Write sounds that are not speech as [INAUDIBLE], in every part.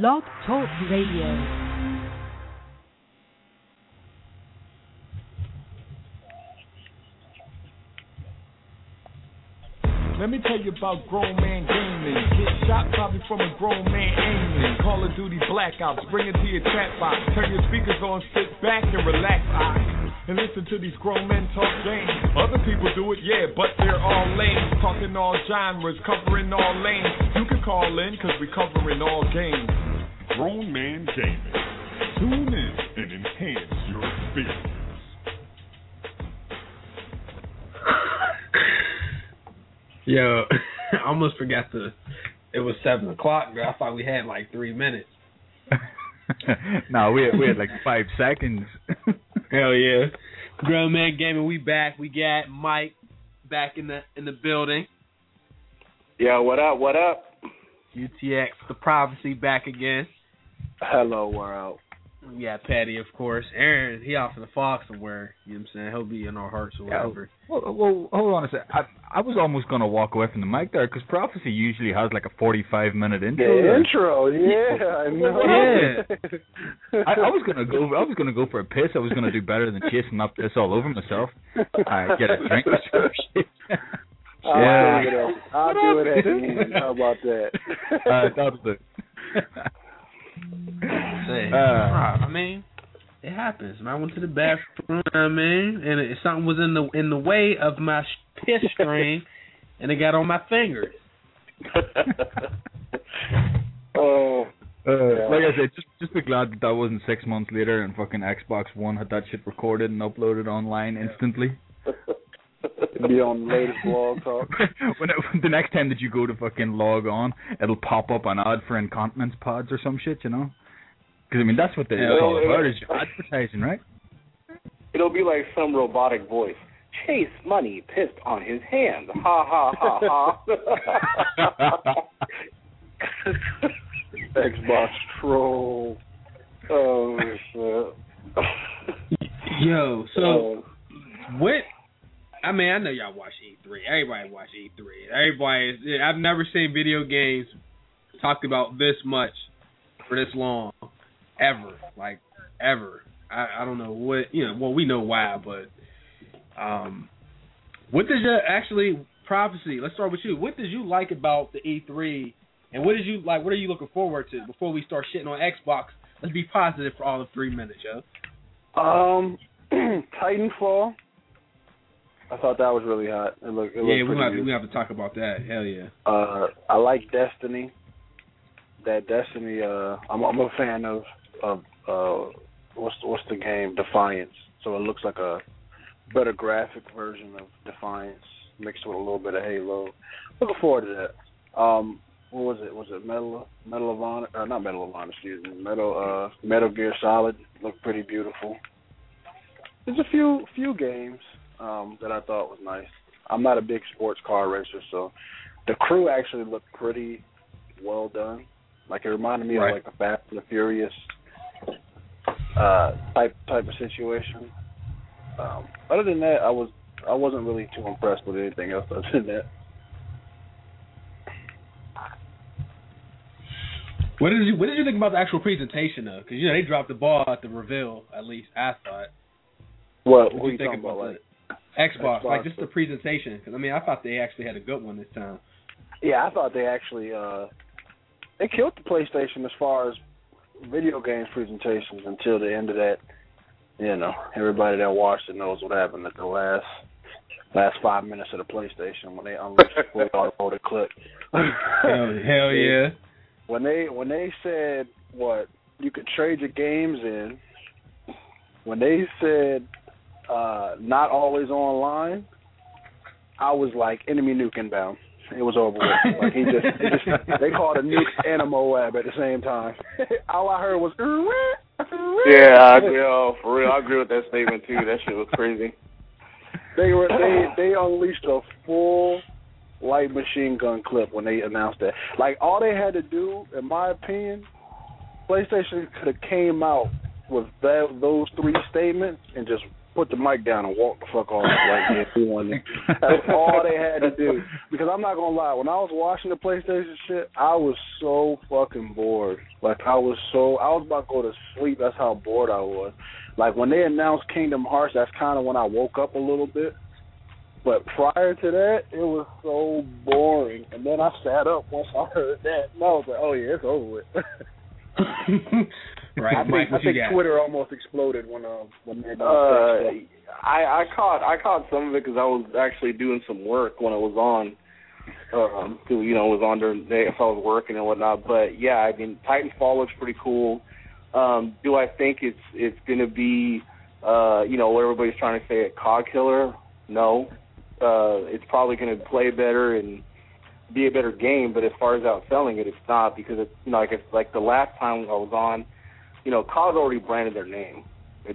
Blog Talk Radio. Let me tell you about grown man gaming. Get shot probably from a grown man aiming. Call of Duty blackouts, bring it to your chat box. Turn your speakers on, sit back and relax. Eyes. And listen to these grown men talk games. Other people do it, yeah, but they're all lame. Talking all genres, covering all lanes. You can call in, cause we covering all games. Grown Man Gaming. Tune in and enhance your experience. Yo, [LAUGHS] I almost forgot the. It was seven o'clock, bro. I thought we had like three minutes. [LAUGHS] no, we had, we had like five seconds. [LAUGHS] Hell yeah. Grown Man Gaming, we back. We got Mike back in the in the building. Yo, what up? What up? UTX, the prophecy back again. Hello, world. We got Patty, of course. Aaron, he off in the fog somewhere. You know what I'm saying? He'll be in our hearts or whatever. Well, well, hold on a sec. I, I was almost gonna walk away from the mic there because prophecy usually has like a forty-five minute intro. The intro, yeah, I know. Yeah. I, I was gonna go. I was gonna go for a piss. I was gonna do better than chasing up piss all over myself. I get a drink or some shit. I'll Yeah. do it. At, I'll do it at the end. How about that? [LAUGHS] uh, that was the. Say, Uh, I mean, it happens. I went to the bathroom. you know what I mean, and it, something was in the in the way of my sh- piss string, [LAUGHS] and it got on my fingers. [LAUGHS] oh, Uh, Yeah. Like I said, just just be glad that that wasn't six months later and fucking Xbox One had that shit recorded and uploaded online instantly. Be on the latest blog talk. [LAUGHS] when it, the next time that you go to fucking log on, it'll pop up an ad for incontinence pods or some shit, you know? Because I mean that's what they Yeah. it's all about is advertising, right? It'll be like some robotic voice. Chase Money pissed on his hands. Ha ha ha ha. [LAUGHS] Xbox troll. Oh shit. Yo, so Oh, what? I mean, I know y'all watch E3. Everybody watch E3. Everybody is. I've never seen video games talked about this much for this long, ever. Like ever. I, I don't know what you know. Well, we know why, but um, what did you actually prophecy? Let's start with you. What did you like about the E3, and what did you like? What are you looking forward to before we start shitting on Xbox? Let's be positive for all of three minutes, yo. Um, [CLEARS THROAT] Titanfall. I thought that was really hot. It looked. It Yeah, we have to, we have to talk about that. Hell yeah. Uh, I like Destiny. That Destiny. Uh, I'm I'm a fan of of uh, what's what's the game Defiance. So it looks like a better graphic version of Defiance mixed with a little bit of Halo. Looking forward to that. Um, what was it? Was it Metal Medal of Honor? Uh, not Medal of Honor. Excuse me. Metal uh, Metal Gear Solid looked pretty beautiful. There's a few few games um, that I thought was nice. I'm not a big sports car racer, so the crew actually looked pretty well done. Like it reminded me Right. of like a Fast and the Furious uh, type type of situation. Um, other than that, I was I wasn't really too impressed with anything else other than that. What did you What did you think about the actual presentation though? Because you know they dropped the ball at the reveal. At least I thought. What, What what do are you think talking about about? Like, Xbox, Xbox. like just the presentation. Because I mean, I thought they actually had a good one this time. yeah, I thought they actually uh, they killed the PlayStation as far as video games presentations until the end of that. You know, everybody that watched it knows what happened at the last last five minutes of the PlayStation when they unleashed the automotive clip. Hell, [LAUGHS] hell yeah. when they when they said what you could trade your games in, when they said uh not always online, I was like enemy nuke inbound. It was over with. [LAUGHS] Like he just, he just they called a nuke and a Moab at the same time. [LAUGHS] All I heard was Yeah, I agree. Oh, for real, I agree with that statement too. That shit was crazy. They were [SIGHS] they they unleashed a full light machine gun clip when they announced that. Like all they had to do, in my opinion, PlayStation could have came out with that, those three statements and just put the mic down and walk the fuck off. Like yeah. That's all they had to do. Because I'm not gonna lie, when I was watching the PlayStation shit, I was so fucking bored. Like I was so I was about to go to sleep. That's how bored I was. Like when they announced Kingdom Hearts, that's kind of when I woke up a little bit. But prior to that, it was so boring. And then I sat up once I heard that, and I was like, "Oh yeah, it's over with." [LAUGHS] right, I think, Mike, I you think got? Twitter almost exploded when um when Uh. I I caught I caught some of it because I was actually doing some work when it was on. Um, 'cause, you know, it was on during the day if I was working and whatnot. But yeah, I mean, Titanfall looks pretty cool. Um, do I think it's it's gonna be, uh, you know, what everybody's trying to say a COD killer? No. Uh, it's probably gonna play better and be a better game. But as far as outselling it, it's not because it's you know, like it's like the last time I was on, you know, COD already branded their name.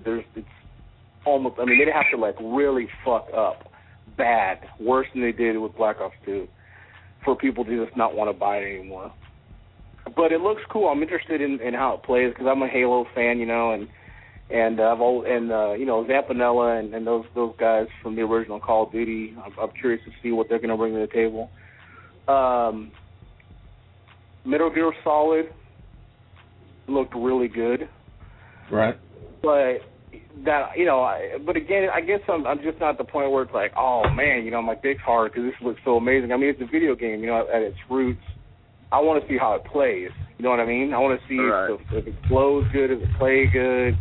There's it's almost. I mean, they'd have to like really fuck up bad, worse than they did with Black Ops 2, for people to just not want to buy it anymore. But it looks cool. I'm interested in, in how it plays because I'm a Halo fan, you know, and and uh, I've all, and uh, you know Zampella and, and those those guys from the original Call of Duty. I'm, I'm curious to see what they're going to bring to the table. Um, Metal Gear Solid looked really good Right. but that you know, I, but again, I guess I'm I'm just not at the point where it's like, oh man, you know, my dick's hard because this looks so amazing. I mean, it's a video game, you know, at its roots. I want to see how it plays. You know what I mean? I want to see Right. if, if it flows good, if it plays good.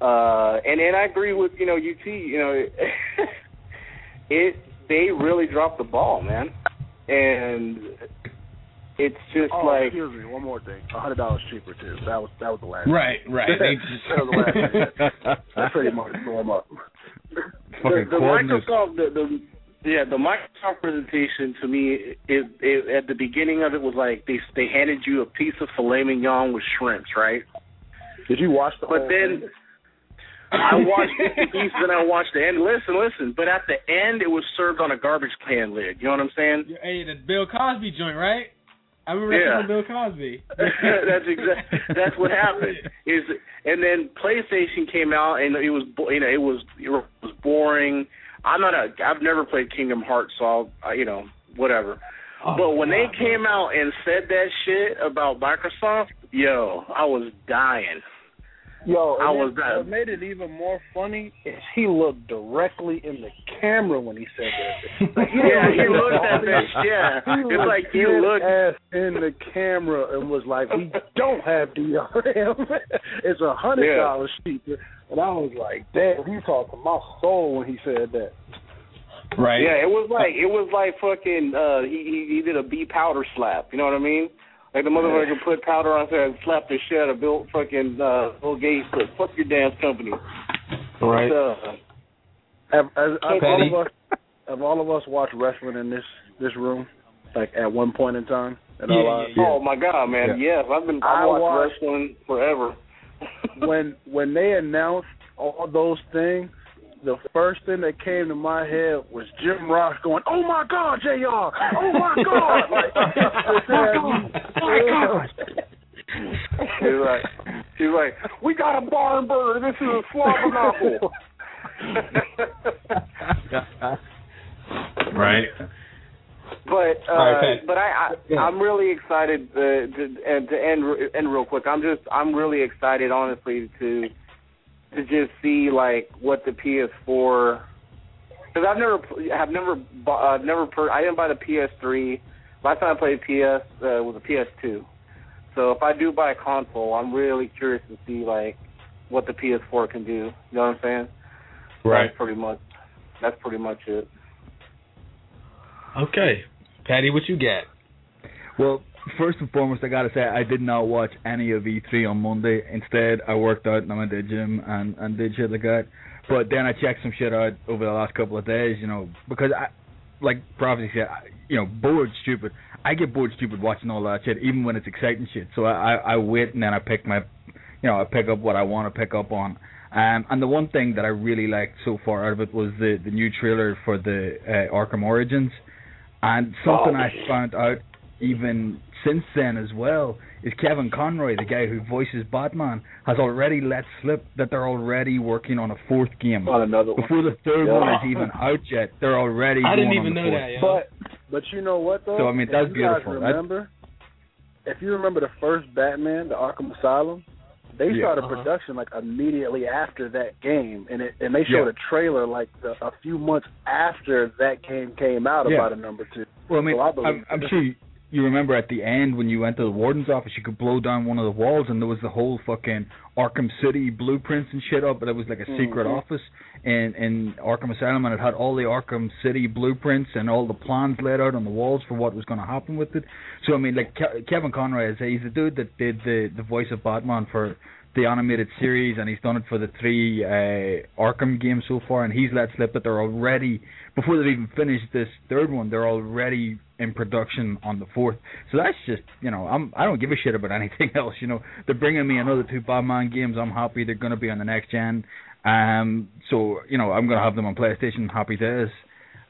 Uh, and and I agree with you know UT. You know, it, [LAUGHS] it they really dropped the ball, man, and it's just Oh, like excuse me, one more thing. A hundred dollars cheaper too. That was that was the last. Right, right. [LAUGHS] They that was the last. thing. [LAUGHS] That pretty much blew them up. Fucking the, the. Microsoft, the, the yeah, the Microsoft presentation to me is, is at the beginning of it was like they they handed you a piece of filet mignon with shrimps, right? Did you watch the But whole then thing? I [LAUGHS] watched fifty pieces and I watched the end. Listen, listen. But at the end, it was served on a garbage can lid. You know what I'm saying? Hey, the Bill Cosby joint, right? I remember Yeah. that Bill Cosby. [LAUGHS] that's exact. That's what happened. Is and then PlayStation came out and it was you know it was it was boring. I'm not a. I've never played Kingdom Hearts, so I'll, I, you know whatever. Oh, but when they came out and said that shit about Microsoft, yo, I was dying. Yo, I was then that- What made it even more funny is he looked directly in the camera when he said that. [LAUGHS] Like, Yeah, he looked at that. Yeah, He it's was like he looked. ass in the camera and was like, "We don't have DRM. [LAUGHS] it's a hundred dollars cheaper." And I was like, "Damn, he talked to my soul when he said that." Right. Yeah, it was like it was like fucking. uh He he, he did a B powder slap. You know what I mean? Like the motherfucker put powder on there and slapped the shit out of Bill fucking uh, Bill Gates. But fuck your damn company. Right. Uh, Have, have, have all of us have all of us watched wrestling in this this room, like at one point in time? At Yeah, all yeah, yeah. Oh my god, man! Yes, I've been I I've watched watched- wrestling forever. [LAUGHS] when when they announced all those things, the first thing that came to my head was Jim Ross going, "Oh my God, Jr. Oh my God!" Like, [LAUGHS] my God. [LAUGHS] He's like, he's like, we got a barn burner. This is a slobberknocker. [LAUGHS] right. But uh, All right, Pat. but I, I I'm really excited uh, to and to end end real quick. I'm just I'm really excited honestly to to just see like what the PS4 because I've never have never bought uh, never per, I didn't buy the PS3. Last time I played PS uh, was a PS2. So if I do buy a console, I'm really curious to see like what the PS4 can do. You know what I'm saying? Right. That's pretty much that's pretty much it. Okay. Patty, what you got? Well, first and foremost, I gotta say I did not watch any of E3 on Monday. Instead, I worked out and I went to the gym and and did shit like that. But then I checked some shit out over the last couple of days, you know, because I, like Prophecy said, I, you know, bored stupid. I get bored stupid watching all that shit, even when it's exciting shit. So I I, I wait and then I pick my, you know, I pick up what I want to pick up on. Um, and the one thing that I really liked so far out of it was the the new trailer for the uh, Arkham Origins, and something Oh. I found out even since then as well is Kevin Conroy, the guy who voices Batman, has already let slip that they're already working on a fourth game. On another one. Before the third Yeah. one is even out yet, they're already. I didn't going on even the know fourth. that, yo. But but you know what though? So, I mean, that's you beautiful. Guys That- remember, if you remember the first Batman, the Arkham Asylum, they Yeah. started Uh-huh. production like immediately after that game, and it and they showed Yeah. a trailer like the, a few months after that game came out Yeah. about a number two. Well, I mean, So I I'm, I'm that. sure you, remember at the end when you went to the warden's office, you could blow down one of the walls, and there was the whole fucking Arkham City blueprints and shit up. But it was like a secret Mhm. office in in Arkham Asylum, and it had all the Arkham City blueprints and all the plans laid out on the walls for what was going to happen with it. So I mean, like Ke- Kevin Conroy is he's the dude that did the the voice of Batman for the animated series, and he's done it for the three uh, Arkham games so far, and he's let slip that they're already before they've even finished this third one, they're already in production on the fourth. So that's just you know I'm I don't give a shit about [LAUGHS] anything else. You know they're bringing me another two Batman games. I'm happy they're going to be on the next gen. Um, so you know I'm going to have them on PlayStation. Happy days.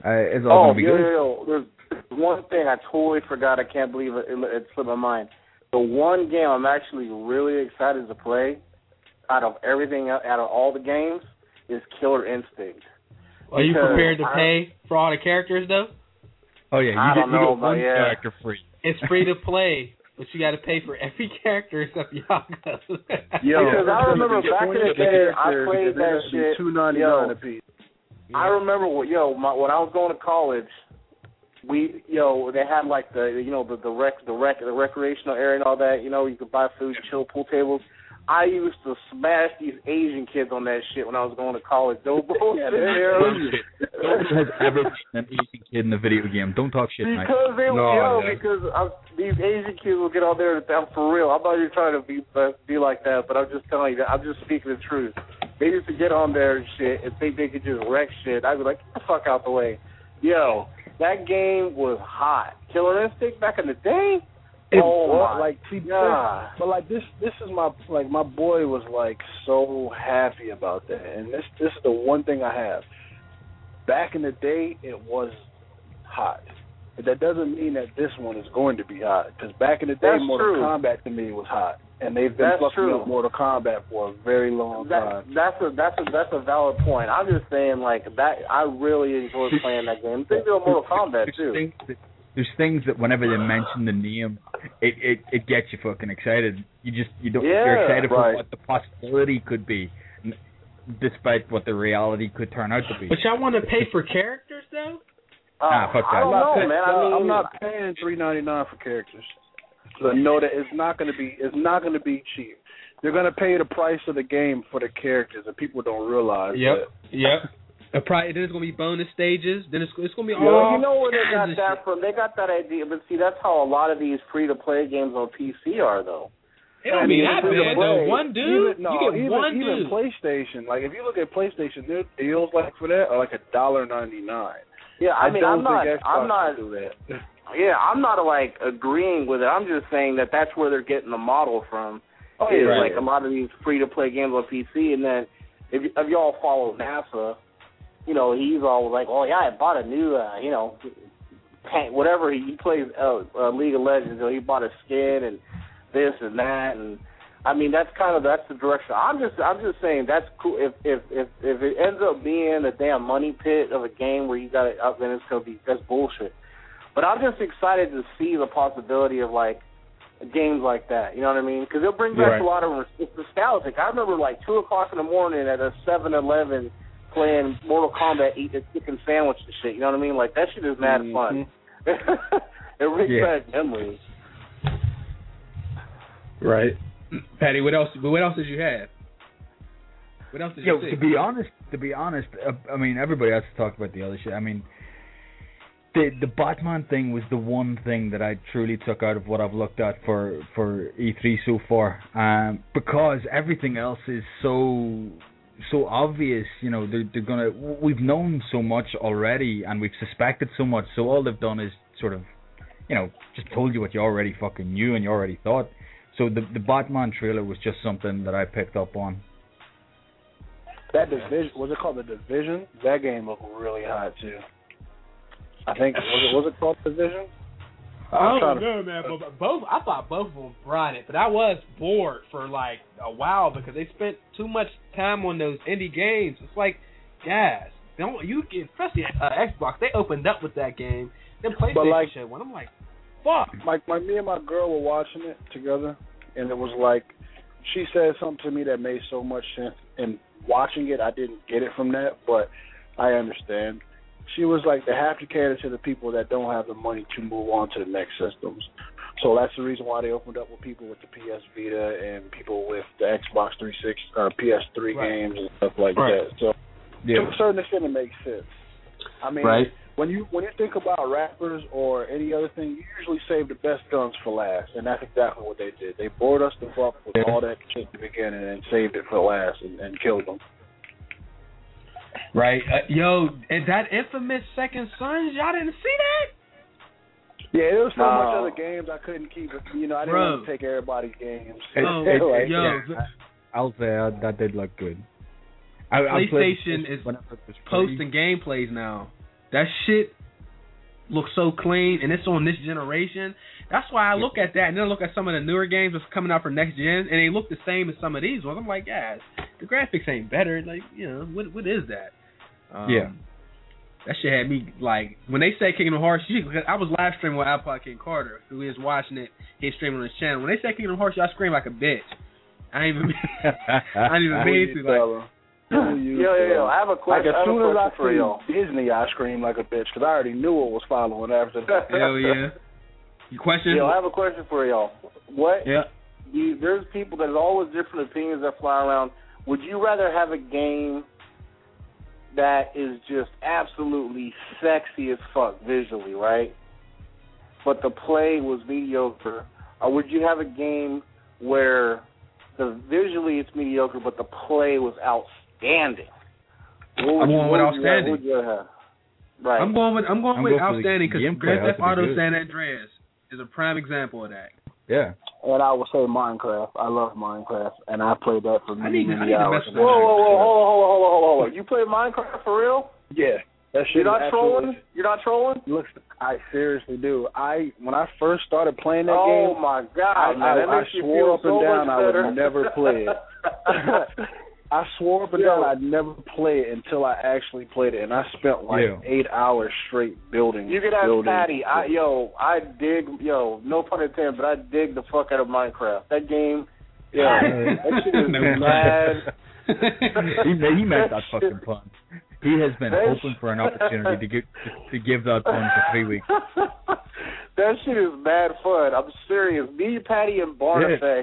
Uh, it's all Oh, going to be yo, good. yo, yo. There's one thing I totally forgot. I can't believe it, it, it slipped my mind. The one game I'm actually really excited to play out of everything, out of all the games, is Killer Instinct. Are you prepared to I- pay for all the characters though? Oh yeah, you I get, don't you know get one yeah. character free. It's free to play, but you got to pay for every [LAUGHS] character except Jago. Yo, Because I remember back in the day, I played that shit. Two ninety Yo. nine a piece. I remember, what- yo, my, when I was going to college, we, yo, they had like the, you know, the the rec, the rec, the recreational area and all that. You know, you could buy food, chill pool tables. I used to smash these Asian kids on that shit when I was going to college. Though, [LAUGHS] bro, Yeah, No has ever [LAUGHS] been an Asian kid in a video game. Don't talk shit, mate. Because they, No, yo, yeah. because I'm, these Asian kids will get out there. and I'm for real. I'm not even trying to be uh, be like that, but I'm just telling you that. I'm just speaking the truth. They used to get on there and shit and think they could just wreck shit. I'd be like, get the fuck out the way. Yo, that game was hot. Killer Instinct back in the day. It oh was, my like see, god. But like this, this is my like my boy was like so happy about that, and this this is the one thing I have. Back in the day, it was hot. But that doesn't mean that this one is going to be hot. Because back in the day, That's Mortal true. Kombat to me was hot, and they've been That's fucking true. up Mortal Kombat for a very long That, time. that's a that's a that's a valid point. I'm just saying like that. I really enjoy playing that game. Think of Mortal Kombat there's too. Things that, there's things that whenever they mention the name, it, it it gets you fucking excited. You just you don't you're Yeah, excited for what the possibility could be, n- despite what the reality could turn out to be. but y'all want to pay for characters though? Uh, Ah, fuck I that. don't I'm not know, paying, man. I mean, I'm not paying three ninety nine for characters. So know that it's not going to be it's not going to be cheap. They're going to pay the price of the game for the characters, and people don't realize Yep. that. Yep. A pri- then it's gonna be bonus stages. Then it's it's gonna be Well, all. you know where they got that shit. from? They got that idea, but see, that's how a lot of these free-to-play games on PC are, though. It don't be that bad though. One dude, even, no, you get even, one even dude. PlayStation. Like if you look at PlayStation, their deals like for that are like a dollar ninety nine. Yeah, I, mean, don't I'm not, Xbox I'm not, do that. [LAUGHS] yeah, I'm not like agreeing with it. I'm just saying that that's where they're getting the model from. Oh, is yeah. like a lot of these free-to-play games on PC, and then if, if y'all follow NASA, you know, he's always like, oh yeah, I bought a new, uh, you know, tank, whatever he, he plays uh, uh, League of Legends, so he bought a skin and this and that, and I mean that's kind of that's the direction. I'm just I'm just saying that's cool. If if if if it ends up being a damn money pit of a game where you got it up, then it's gonna be that's bullshit. But I'm just excited to see the possibility of like games like that. You know what I mean? Because it'll bring back Right. a lot of it's nostalgic. I remember like two o'clock in the morning at a Seven Eleven playing Mortal Kombat, eating a chicken sandwich and shit. You know what I mean? Like that shit is mad mm-hmm. fun. [LAUGHS] it brings Yeah. back memories. Right. Patty, what else? But What else did you have? What else did Yo, you to be honest, to be honest, uh, I mean everybody else has talked about the other shit. I mean, the the Batman thing was the one thing that I truly took out of what I've looked at for for E3 so far, um, because everything else is so so obvious. You know, they're they're gonna. We've known so much already, and we've suspected so much. So all they've done is sort of, you know, just told you what you already fucking knew and you already thought. So the the Batman trailer was just something that I picked up on. That division was it called the division? That game looked really hot too. I think was it was it called division? I don't know, man. But but both, I thought both of them brought it, but I was bored for like a while because they spent too much time on those indie games. It's like, guys, don't you get especially uh, Xbox? They opened up with that game. Then PlayStation like- shit one. I'm like, fuck. my my me and my girl were watching it together, and it was like she said something to me that made so much sense. And watching it, I didn't get it from that, but I understand. She was like, they have to cater to the people that don't have the money to move on to the next systems. So that's the reason why they opened up with people with the PS Vita and people with the Xbox 360 or PS3 Right. games and stuff like Right. that. So to Yeah. a certain extent, it makes sense. I mean, Right. When you when you think about rappers or any other thing, you usually save the best guns for last, and that's exactly what they did. They bored us the fuck with all that shit at the beginning and saved it for last and, and killed them. Right. Uh, yo, and that infamous Second Sons, y'all didn't see that? Yeah, there was so No. much other games I couldn't keep. You know, I didn't Bro. want to take everybody's games. [LAUGHS] It- Oh, it- Like, yo, yeah, the- I- I'll say uh, that did look good. I, I played PlayStation this is whenever it was free. posting gameplays now. That shit looks so clean, and it's on this generation. That's why I look at that, and then I look at some of the newer games that's coming out for next gen, and they look the same as some of these ones. I'm like, guys, the graphics ain't better. Like, you know, what what is that? Um, Yeah. That shit had me like when they say Kingdom Hearts. You, I was live streaming with Alpha King Carter, who is watching it. He's streaming on his channel. When they say Kingdom Hearts, y'all scream like a bitch. I ain't even. [LAUGHS] I didn't even [LAUGHS] mean to. Like, Fella. Yo, yo, yo, I have a Like question. as soon as I for see y'all. Disney, I scream like a bitch because I already knew what was following after that. [LAUGHS] hell yeah. You question? Yo, I have a question for y'all. What yeah. you there's people that have always different opinions that fly around. Would you rather have a game that is just absolutely sexy as fuck visually, right? But the play was mediocre, or would you have a game where the visually it's mediocre, but the play was outstanding? What I'm going with what would you rather- outstanding. What would you rather have? Right. I'm going with I'm going I'm with going outstanding because gameplay. Grand Theft Auto good. San Andreas is a prime example of that. yeah. And I would say Minecraft. I love Minecraft, and I played that for I need to- I many need to hours. mess Whoa, whoa, whoa, hold on, hold on, hold on, hold on. You play Minecraft for real? Yeah, that shit You're not is trolling? absolutely- You're not trolling? Looks, I seriously do. I when I first started playing that oh game, oh my god, I, man, I, I swore up so and down I would never play it. [LAUGHS] I swore but and Yo. down I'd never play it until I actually played it, and I spent like Yeah. eight hours straight building. You could ask building. Patty. I yo, I dig yo, no pun intended, but I dig the fuck out of Minecraft. That game, yeah, [LAUGHS] that shit is No mad. [LAUGHS] he, ma- he meant that fucking pun. He has been That hoping for an opportunity to give to give that pun for three weeks. [LAUGHS] that shit is mad fun. I'm serious. Me, Patty, and Barn Yeah.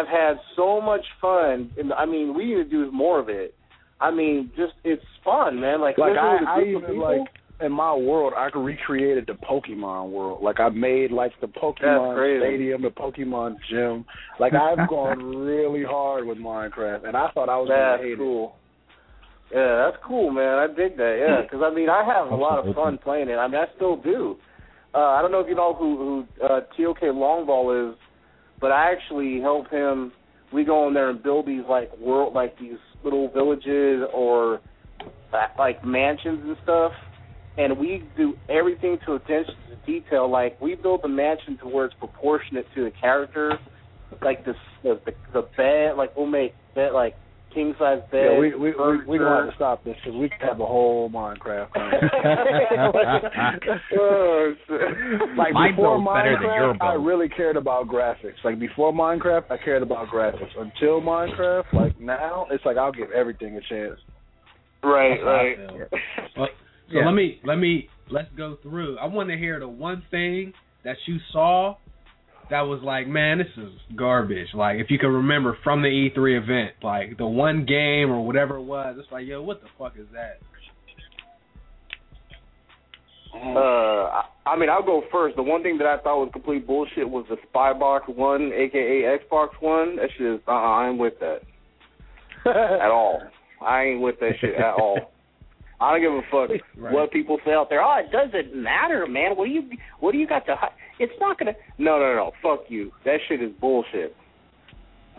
Effect have had so much fun. And I mean, we need to do more of it. I mean, just it's fun, man. Like, Like especially I, with a I group of even like in my world, I recreated the Pokemon world. Like I made like the Pokemon. Stadium, the Pokemon Gym. Like I've [LAUGHS] gone really hard with Minecraft, and I thought I was That's gonna hate cool. Yeah, that's cool, man. I dig that. Yeah, because I mean, I have a lot of fun playing it. I mean, I still do. Uh, I don't know if you know who who uh, TOK Longball is, but I actually help him. We go in there and build these like world, like these little villages or uh, like mansions and stuff. And we do everything to attention to detail. Like we build the mansion to where it's proportionate to the character. Like the the the, the bed, like we'll make bed like king size it. bed. Yeah, we we we we gonna have to stop this because we could have a whole Minecraft. [LAUGHS] oh, like My before build's better than your Minecraft, I really cared about graphics. Like before Minecraft, I cared about graphics. Until Minecraft, like now, it's like I'll give everything a chance. right, That's how I right. [LAUGHS] Well, so Yeah. let me let me let's go through. I want to hear the one thing that you saw that was like, man, this is garbage. Like if you can remember from the E3 event, like the one game or whatever it was, it's like, yo, what the fuck is that? Uh, I, I mean, I'll go first. The one thing that I thought was complete bullshit was the Spybox One, aka Xbox One. That shit is, uh, I ain't with that [LAUGHS] at all. I ain't with that shit at all. I don't give a fuck Right. what people say out there. Oh, it doesn't matter, man. What do you What do you got to? Hi-? It's not gonna. No, no, no. Fuck you. That shit is bullshit.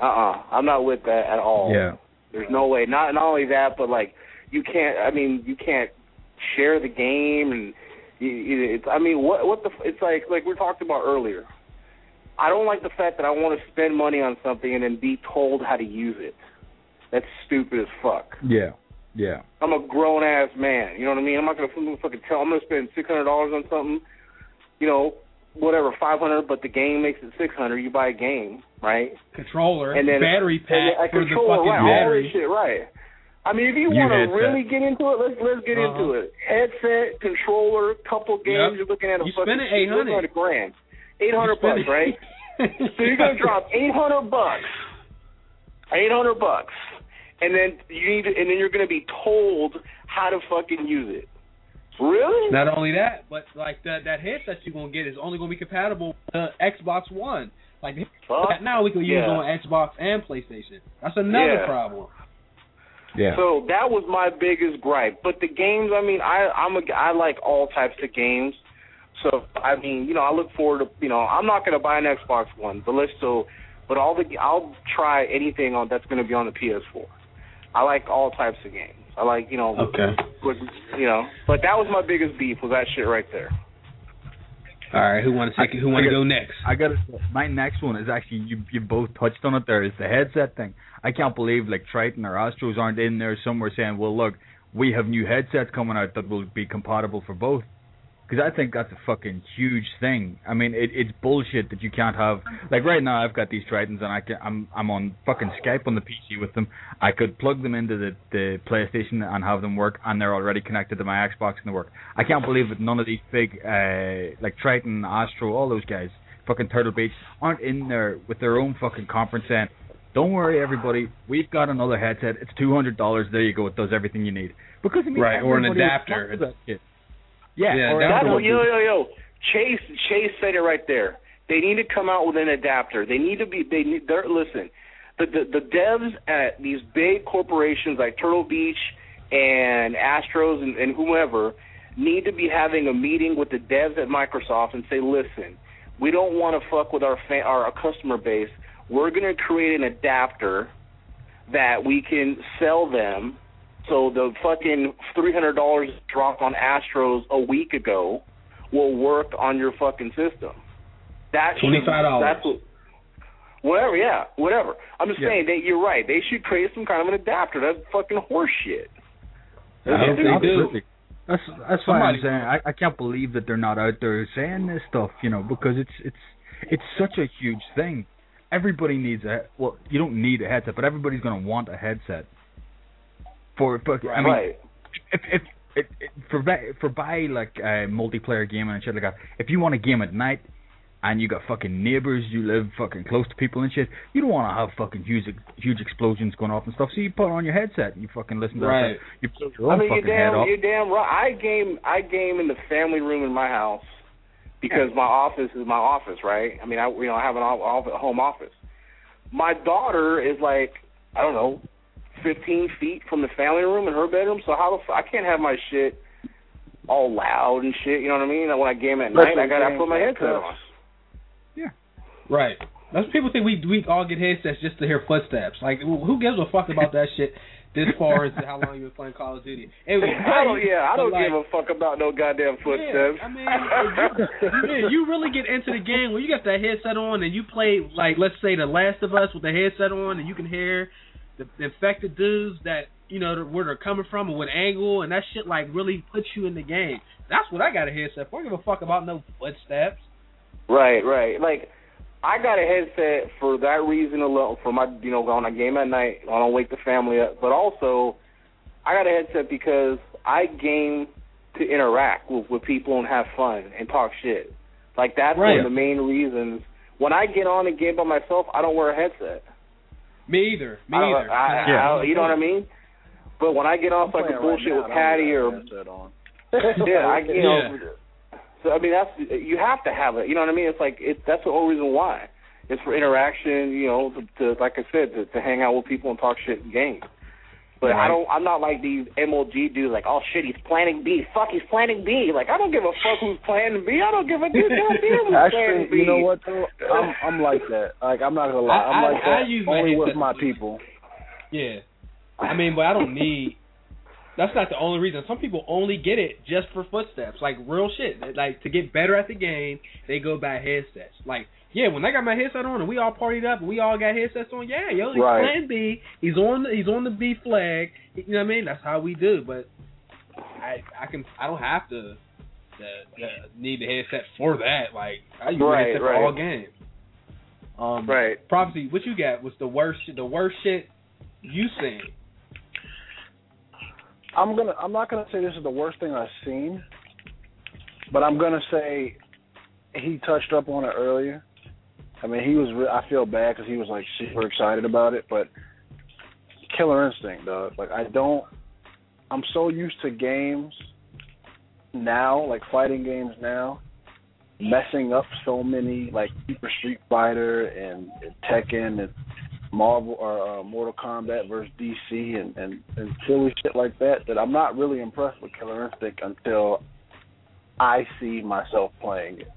Uh, uh-uh. uh. i am not with that at all. Yeah. There's no way. Not not only that, but like you can't. I mean, you can't share the game, and It's I mean what what the f- it's like like we talked about earlier. I don't like the fact that I want to spend money on something and then be told how to use it. That's stupid as fuck. Yeah, yeah. I'm a grown ass man. You know what I mean? I'm not gonna fucking fucking tell. I'm gonna spend six hundred dollars on something. You know, whatever, five hundred. But the game makes it six hundred. You buy a game, right? Controller, And then battery pack then a for the fucking right? Battery. this shit, right? I mean, if you, You want to really get into it, let's let's get Uh-huh. into it. Headset, controller, couple games. Yep. You're looking at a You fucking 800. you're looking at a grand, eight hundred bucks, right? [LAUGHS] So you're gonna drop eight hundred bucks, eight hundred bucks, and then you need, to, and then you're gonna be told how to fucking use it. Really? Not only that, but like that that headset you're gonna get is only gonna be compatible to Xbox One. Like Fuck. that now we can use Yeah. on Xbox and PlayStation. That's another Yeah. problem. Yeah. So that was my biggest gripe. But the games, I mean, I I'm a I like all types of games. So I mean, you know, I look forward to you know, I'm not gonna buy an Xbox One, but let's still, but all the I'll try anything on that's gonna be on the PS4. I like all types of games. I like you know, Okay. with, you know, but that was my biggest beef was that shit right there. All right, who want to take it? Who I want to go next? I got to my next one is actually you you both touched on it there is the headset thing. I can't believe like Tritton or Astros aren't in there somewhere saying, "Well, look, we have new headsets coming out that will be compatible for both." Because I think that's a fucking huge thing. I mean, it, it's bullshit that you can't have like right now. I've got these Trittons and I can I'm I'm on fucking Skype on the PC with them. I could plug them into the the PlayStation and have them work, and they're already connected to my Xbox and they work. I can't believe that none of these big uh like Tritton, Astro, all those guys, fucking Turtle Beach, aren't in there with their own fucking conference saying, "Don't worry, everybody, we've got another headset. It's two hundred dollars. There you go. It does everything you need." Because I mean, Right, or an adapter. Want that shit. Yeah, Yeah, or adapter That's an what, yo adapter. yo yo. Chase Chase said it right there. They need to come out with an adapter. They need to be. They need. They're listen. The the, the devs at these big corporations like Turtle Beach and Astros and, and whomever need to be having a meeting with the devs at Microsoft and say, listen, we don't want to fuck with our fan, our, our customer base. We're going to create an adapter that we can sell them so the fucking three hundred dollars dropped on Astros a week ago will work on your fucking system. That should- $25. That's what. Whatever, yeah, whatever. I'm just Yeah. saying that you're right. They should create some kind of an adapter. That's fucking horseshit. I hope they do. Absolutely. That's that's why I'm saying I, I can't believe that they're not out there saying this stuff, you know, because it's it's it's such a huge thing. Everybody needs a well, you don't need a headset, but everybody's going to want a headset. For, for I mean, right. if if it, it, for for buy like uh, multiplayer gaming and shit like that, if you want to game at night and you got fucking neighbors, you live fucking close to people and shit, you don't want to have fucking huge huge explosions going off and stuff. So you put on your headset and you fucking listen to Right. that. You blow your I own mean, you're fucking head damn, off. you're damn right. I game, I game in the family room in my house because my office is my office, right? I mean, I you know I have an off, off, home office. My daughter is like, I don't know, 15 feet from the family room in her bedroom. So how the f- I can't have my shit all loud and shit. You know what I mean? When I game at night, I got to put my headset on. Yeah, right. That's people think we we all get headsets just to hear footsteps. Like who who gives a fuck about that shit? This far into how long you been playing Call of Duty? It was [LAUGHS] I don't, yeah, I don't like, give a fuck about no goddamn footsteps. Yeah, I mean, you, [LAUGHS] you really get into the game when you got that headset on and you play like let's say The Last of Us with the headset on and you can hear the, the infected dudes that you know where they're coming from and what angle and that shit like really puts you in the game. That's what I got a headset for. I don't give a fuck about no footsteps. Right, right. Like I got a headset for that reason alone. For my, you know, when I game at night, I don't wake the family up. But also, I got a headset because I game to interact with with people and have fun and talk shit. Like that's one of the main reasons. When I get on a game by myself, I don't wear a headset. Me either. Me I don't- either. I, Yeah. I, you know what I mean? But when I get on so I can bullshit with Patty or yeah, I you know. So I mean, that's you have to have it. You know what I mean? It's like it. That's the whole reason why. It's for interaction. You know, to, to like I said, to, to hang out with people and talk shit and game. But I don't. I'm not like these MLG dudes. Like, oh shit, he's planning B. Fuck, he's planning B. Like, I don't give a fuck who's planning B. I don't give a dude goddamn who's planning Actually, B. you know what though? I'm I'm like that. Like I'm not gonna lie. I- I'm I- like I that use my only with my people. Yeah. I mean, but I don't need. That's not the only reason. Some people only get it just for footsteps, like real shit. Like to get better at the game, they go buy headsets. Like yeah, when I got my headset on and we all partied up and we all got headsets on, yeah, yo, he's Right. playing B. He's on the, he's on the B flag. You know what I mean? That's how we do. But I I can I don't have to the, the need the headset for that. Like I use Right, the headset right. for all games. Um, Right. Prophecy, what you got? What's the worst the worst shit you seen? I'm gonna. I'm not gonna say this is the worst thing I've seen, but I'm gonna say he touched up on it earlier. I mean, he was. Re- I feel bad because he was like super excited about it, but Killer Instinct, dog. Like I don't. I'm so used to games now, like fighting games now, messing up so many like Super Street Fighter and, and Tekken and Marvel or uh, Mortal Kombat versus DC and, and and silly shit like that. That I'm not really impressed with Killer Instinct until I see myself playing it.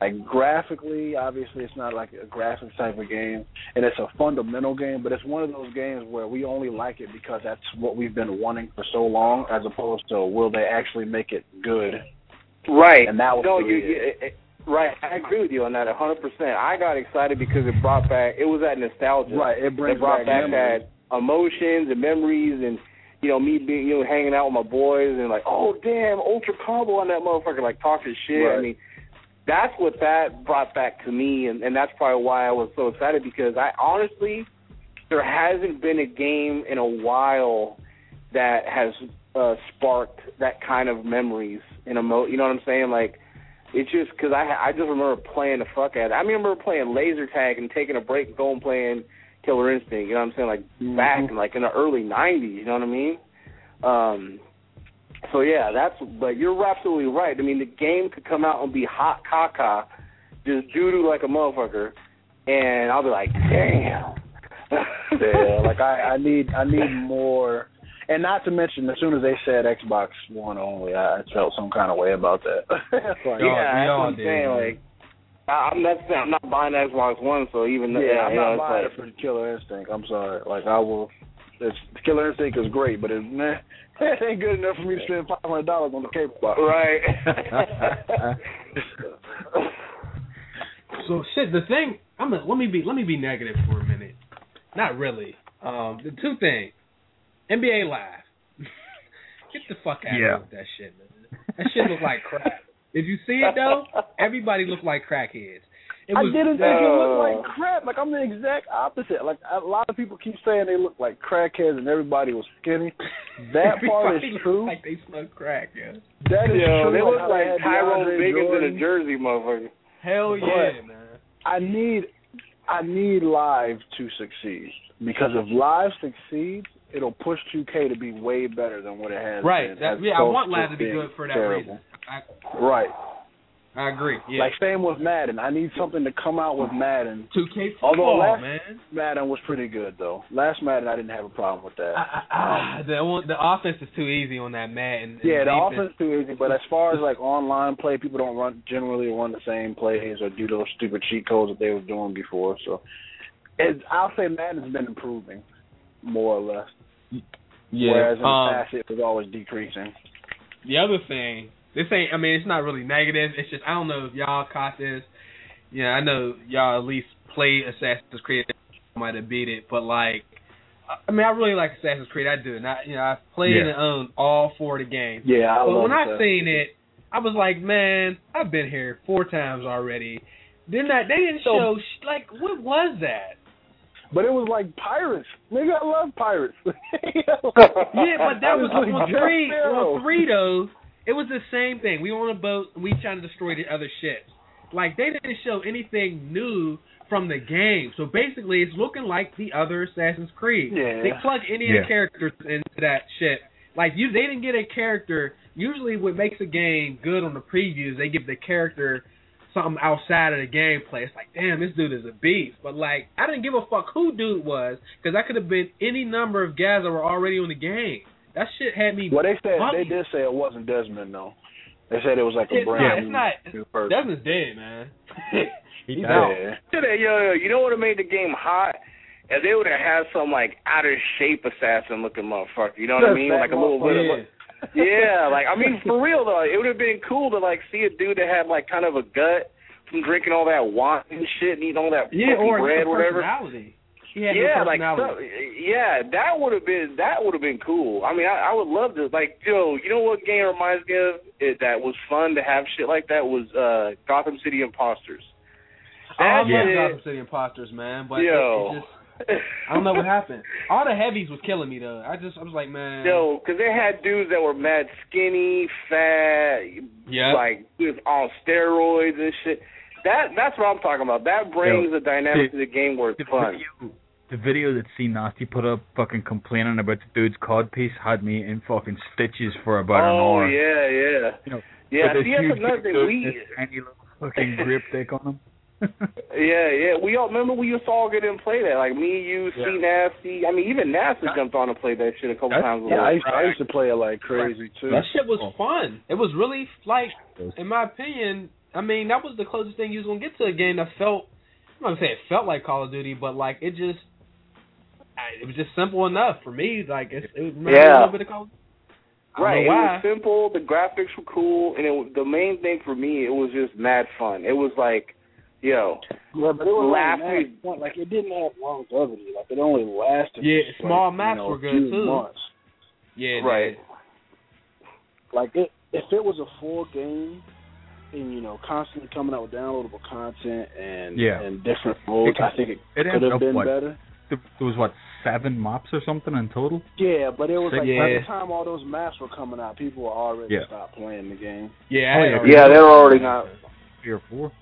Like graphically, obviously, it's not like a graphic type of game, and it's a fundamental game. But it's one of those games where we only like it because that's what we've been wanting for so long, as opposed to will they actually make it good? Right. And that was no, you, you, it, it- right. I agree with you on that a 100%. I got excited because it brought back, it was that nostalgia. Right, it brings it brought back back that emotions and memories and, you know, me being, you know, hanging out with my boys and like, oh, damn, Ultra Combo on that motherfucker, like talking shit. I mean, that's what that brought back to me, and, and that's probably why I was so excited because I honestly, there hasn't been a game in a while that has uh, sparked that kind of memories in a mo. You know what I'm saying? Like, it's just because I I just remember playing the fuck out of it. I remember playing laser tag and taking a break and going playing Killer Instinct. You know what I'm saying? Like Mhm. back in like in the early '90s. You know what I mean? Um. So yeah, that's. But you're absolutely right. I mean, the game could come out and be hot caca, just doo doo like a motherfucker, and I'll be like, damn. [LAUGHS] yeah, like I, I need I need more and not to mention as soon as they said Xbox One only, I, I felt some kind of way about that. [LAUGHS] Like, yeah, that's y'all what I'm did, saying. Like, I- I'm not saying I'm not buying Xbox One, so even though, yeah, I'm you know, not it's buying like, it for the Killer Instinct. I'm sorry. Like I will it's Killer Instinct is great, but it, nah, it ain't good enough for me to spend five hundred dollars on the cable box. right. [LAUGHS] So shit. The thing. I'm. A, let me be. Let me be negative for a minute. Not really. Um. The two things. NBA Live. [LAUGHS] Get the fuck out Yeah. of here with that shit. Man. That shit look like crap. If you see it though, everybody look like crackheads. It I didn't think it looked Uh, like crap. Like I'm the exact opposite. Like a lot of people keep saying they look like crackheads and everybody was skinny. That [LAUGHS] part is everybody look true. Like they smoke crack. Yeah. That is Yo, true. they look how like had Tyrone DeAndre Biggums in Jordan. a jersey, motherfucker. Hell yeah, man. I need I need live to succeed because if live succeeds, it'll push 2K to be way better than what it has Right. been. That, as yeah, I want Live to be good for that terrible. reason. I, Right. I agree. Yeah. Like same with Madden. I need something to come out with Madden. 2K Although football, last- man. Madden was pretty good though. Last Madden I didn't have a problem with that. I, I, I, the one, the offense is too easy on that Madden. Yeah, the defense- offense is too easy, but as far as like online play, people don't run generally run the same plays or do those stupid cheat codes that they were doing before. So, it, I'll say Madden's been improving more or less. Yeah. Whereas in the um, past it was always decreasing. The other thing, this ain't. I mean, it's not really negative. It's just I don't know if y'all caught this. Yeah, I know y'all at least played Assassin's Creed. I might have beat it, but like, I- mean, I really like Assassin's Creed. I do, and I, you know, I've played Yeah. and owned all four of the games. Yeah, I but when I that. seen it, I was like, man, I've been here four times already. Then that they didn't So- show like what was that? But it was like pirates. Nigga, I love pirates. [LAUGHS] Yeah, but that was like on three. On three though, it was the same thing. We were on a boat. We trying to destroy the other ships. Like they didn't show anything new from the game. So basically, it's looking like the other Assassin's Creed. Yeah. They plug any of the characters into that shit. Like you, they didn't get a character. Usually, what makes a game good on the previews, they give the character something outside of the gameplay. It's like, damn, this dude is a beast. But like, I didn't give a fuck who dude was because that could have been any number of guys that were already on the game. That shit had me. Well, they said they did say it wasn't Desmond though. They said it was like a It's not. brand It's new not. new person. Desmond's dead, man. [LAUGHS] He Yeah. died. Yo, yo, you know what have made the game hot if they would have had some like out of shape assassin looking motherfucker, you know what I mean? Like a little bit of [LAUGHS] yeah, like I mean for real though, it would have been cool to like see a dude that had like kind of a gut from drinking all that wine and shit and eating all that yeah, fucking or bread, whatever. personality. He had yeah, no like so, yeah, that would have been that would have been cool. I mean, I, I would love to like, yo, you know what game reminds me of it, that was fun to have shit like that was uh Gotham City Impostors. Oh, I love That Gotham City Impostors, man, but Yo. it just I don't know what happened. All the heavies was killing me though. I just I was like, man. Yo, because they had dudes that were mad skinny, fat, yeah. like with on steroids and shit. That that's what I'm talking about. That brings a dynamic to the game where it's fun. Video, the video that C Nasty put up, fucking complaining about the dude's cod piece, had me in fucking stitches for about an oh, hour. oh yeah, yeah, You know, yeah. With this See, that's another thing. We this tiny little fucking grip [LAUGHS] dick on him. Yeah, yeah. We all remember we used to all get in and play that. Like me, you, C Nasty. I mean, even Nasty jumped on and played that shit a couple That's- times. Yeah, I along. used, I used to play it like crazy too. That shit was oh. fun. It was really like, in my opinion, I mean, that was the closest thing you was gonna get to a game that felt. I'm not gonna say it felt like Call of Duty, but like it just, I, it was just simple enough for me. Like it, it reminded me a little bit of Call. Right, it was simple. The graphics were cool, and it, was- the main thing for me, it was just mad fun. It was like, yo, Yeah, but it was Laughing. only fun. Like it didn't have longevity. Like it only lasted. Yeah, just, small like, maps you know, were good, too. Months. Yeah, right. Like it, if it was a full game, and you know, constantly coming out with downloadable content and Yeah. and different modes, It- I think it, it could have been what, better. There there was what seven maps or something in total. Yeah, but it was like by the time all those maps were coming out, people were already Yeah. stopped playing the game. Yeah, Oh, yeah. Yeah, they were already not. Three or four.